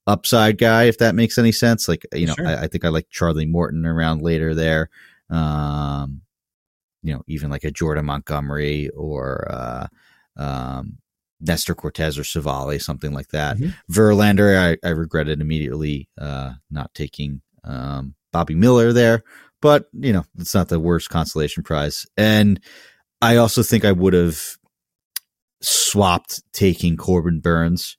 upside guy, if that makes any sense. Like, you know, Sure. I, I think I like Charlie Morton around later there. Um, you know, even like a Jordan Montgomery or uh, um, Nestor Cortes or Savali, something like that. Mhm. Verlander, I, I regretted immediately uh, not taking um, Bobby Miller there, but you know, it's not the worst consolation prize. And I also think I would have swapped taking Corbin Burnes,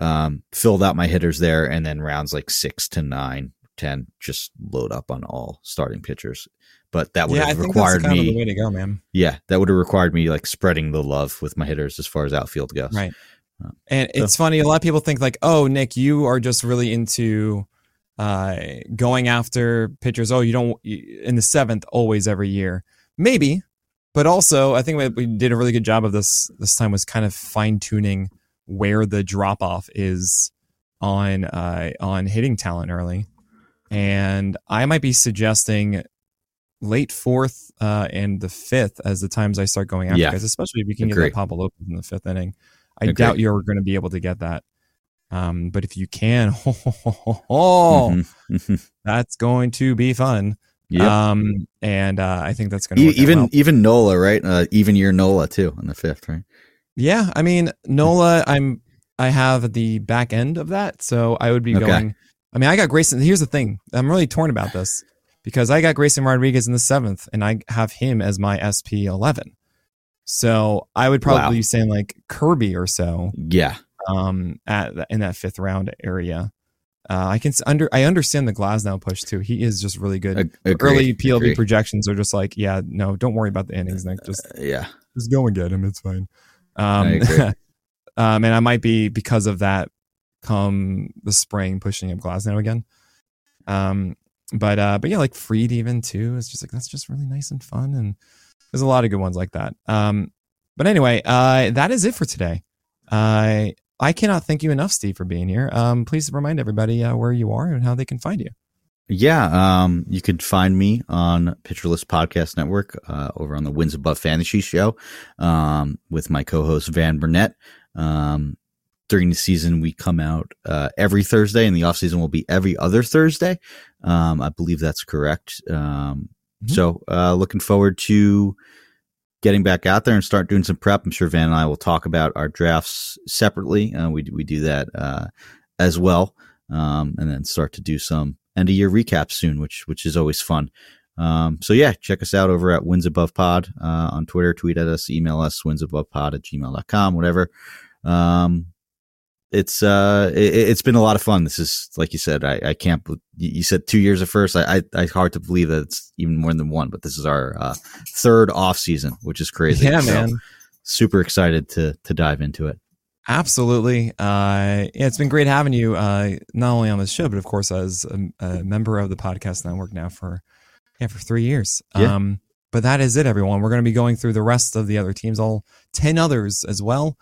um, filled out my hitters there, and then rounds like six to nine ten, just load up on all starting pitchers. But that would yeah, have required that's kind of the me. way to go, man. Yeah, that would have required me like spreading the love with my hitters as far as outfield goes. Right. Uh, And it's funny. A lot of people think like, "Oh, Nick, you are just really into uh, going after pitchers. Oh, you don't in the seventh always every year. Maybe, but also I think we, did a really good job of this. This time was kind of fine tuning where the drop off is on uh, on hitting talent early, and I might be suggesting late fourth uh, and the fifth as the times I start going after Yeah. guys, especially if you can Agree. get that Pablo Lopez in the fifth inning. I Agree. doubt you're going to be able to get that. Um, but if you can, oh, Mhm. Mhm. that's going to be fun. Yep. Um, and uh, I think that's going to even well. even Nola, right? Uh, even year Nola too on the fifth, right? Yeah, I mean Nola, I'm I have the back end of that, so I would be Okay. going. I mean, I got Grayson. Here's the thing: I'm really torn about this because I got Grayson Rodriguez in the seventh, and I have him as my SP 11. So I would probably Wow. be saying like Kirby or so, Yeah, um, at the- in that fifth round area. Uh, I can under I understand the Glasnow push too. He is just really good. Ag- agree, Early PLB agree. projections are just like, yeah, no, don't worry about the innings, Nick. Just Uh, yeah, just go and get him. It's fine. Um, I um, and I might be because of that come the spring pushing up Glasnow again. Um, but uh, but yeah, like Fried even too. It's just like that's just really nice and fun, and there's a lot of good ones like that. Um, but anyway, uh, that is it for today. Uh, I cannot thank you enough, Steve, for being here. Um, please remind everybody uh, where you are and how they can find you. yeah. Um, you could find me on Pitcher List Podcast Network uh, over on the Wins Above Fantasy Show um, with my co-host Van Burnett. Um, during the season, we come out uh, every Thursday, and the off season will be every other Thursday. Um, I believe that's correct. Um, Mhm. So, uh, looking forward to getting back out there and start doing some prep. I'm sure Van and I will talk about our drafts separately. Uh, we we do that uh, as well, um, and then start to do some end of year recaps soon, which which is always fun. Um, so yeah, check us out over at Wins Above Pod uh, on Twitter. Tweet at us, email us winsabovepod at gmail.com, whatever. Um, it's uh, it, it's been a lot of fun. This is like you said. I, I can't. You you said two years at first. I, I I hard to believe that it's even more than one. But this is our uh, third off season, which is crazy. Yeah, So, man. super excited to to dive into it. Absolutely. Uh, yeah, it's been great having you, uh, not only on this show, but of course as a, a member of the podcast network now for, yeah, for three years. Yeah. Um, but that is it, everyone. We're going to be going through the rest of the other teams, all 10 others as well,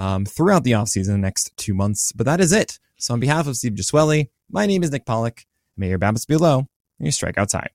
um, throughout the offseason, the next two months. But that is it. So on behalf of Steve Gesuele, my name is Nick Pollack. May your BABIPs be low and your strikeouts high.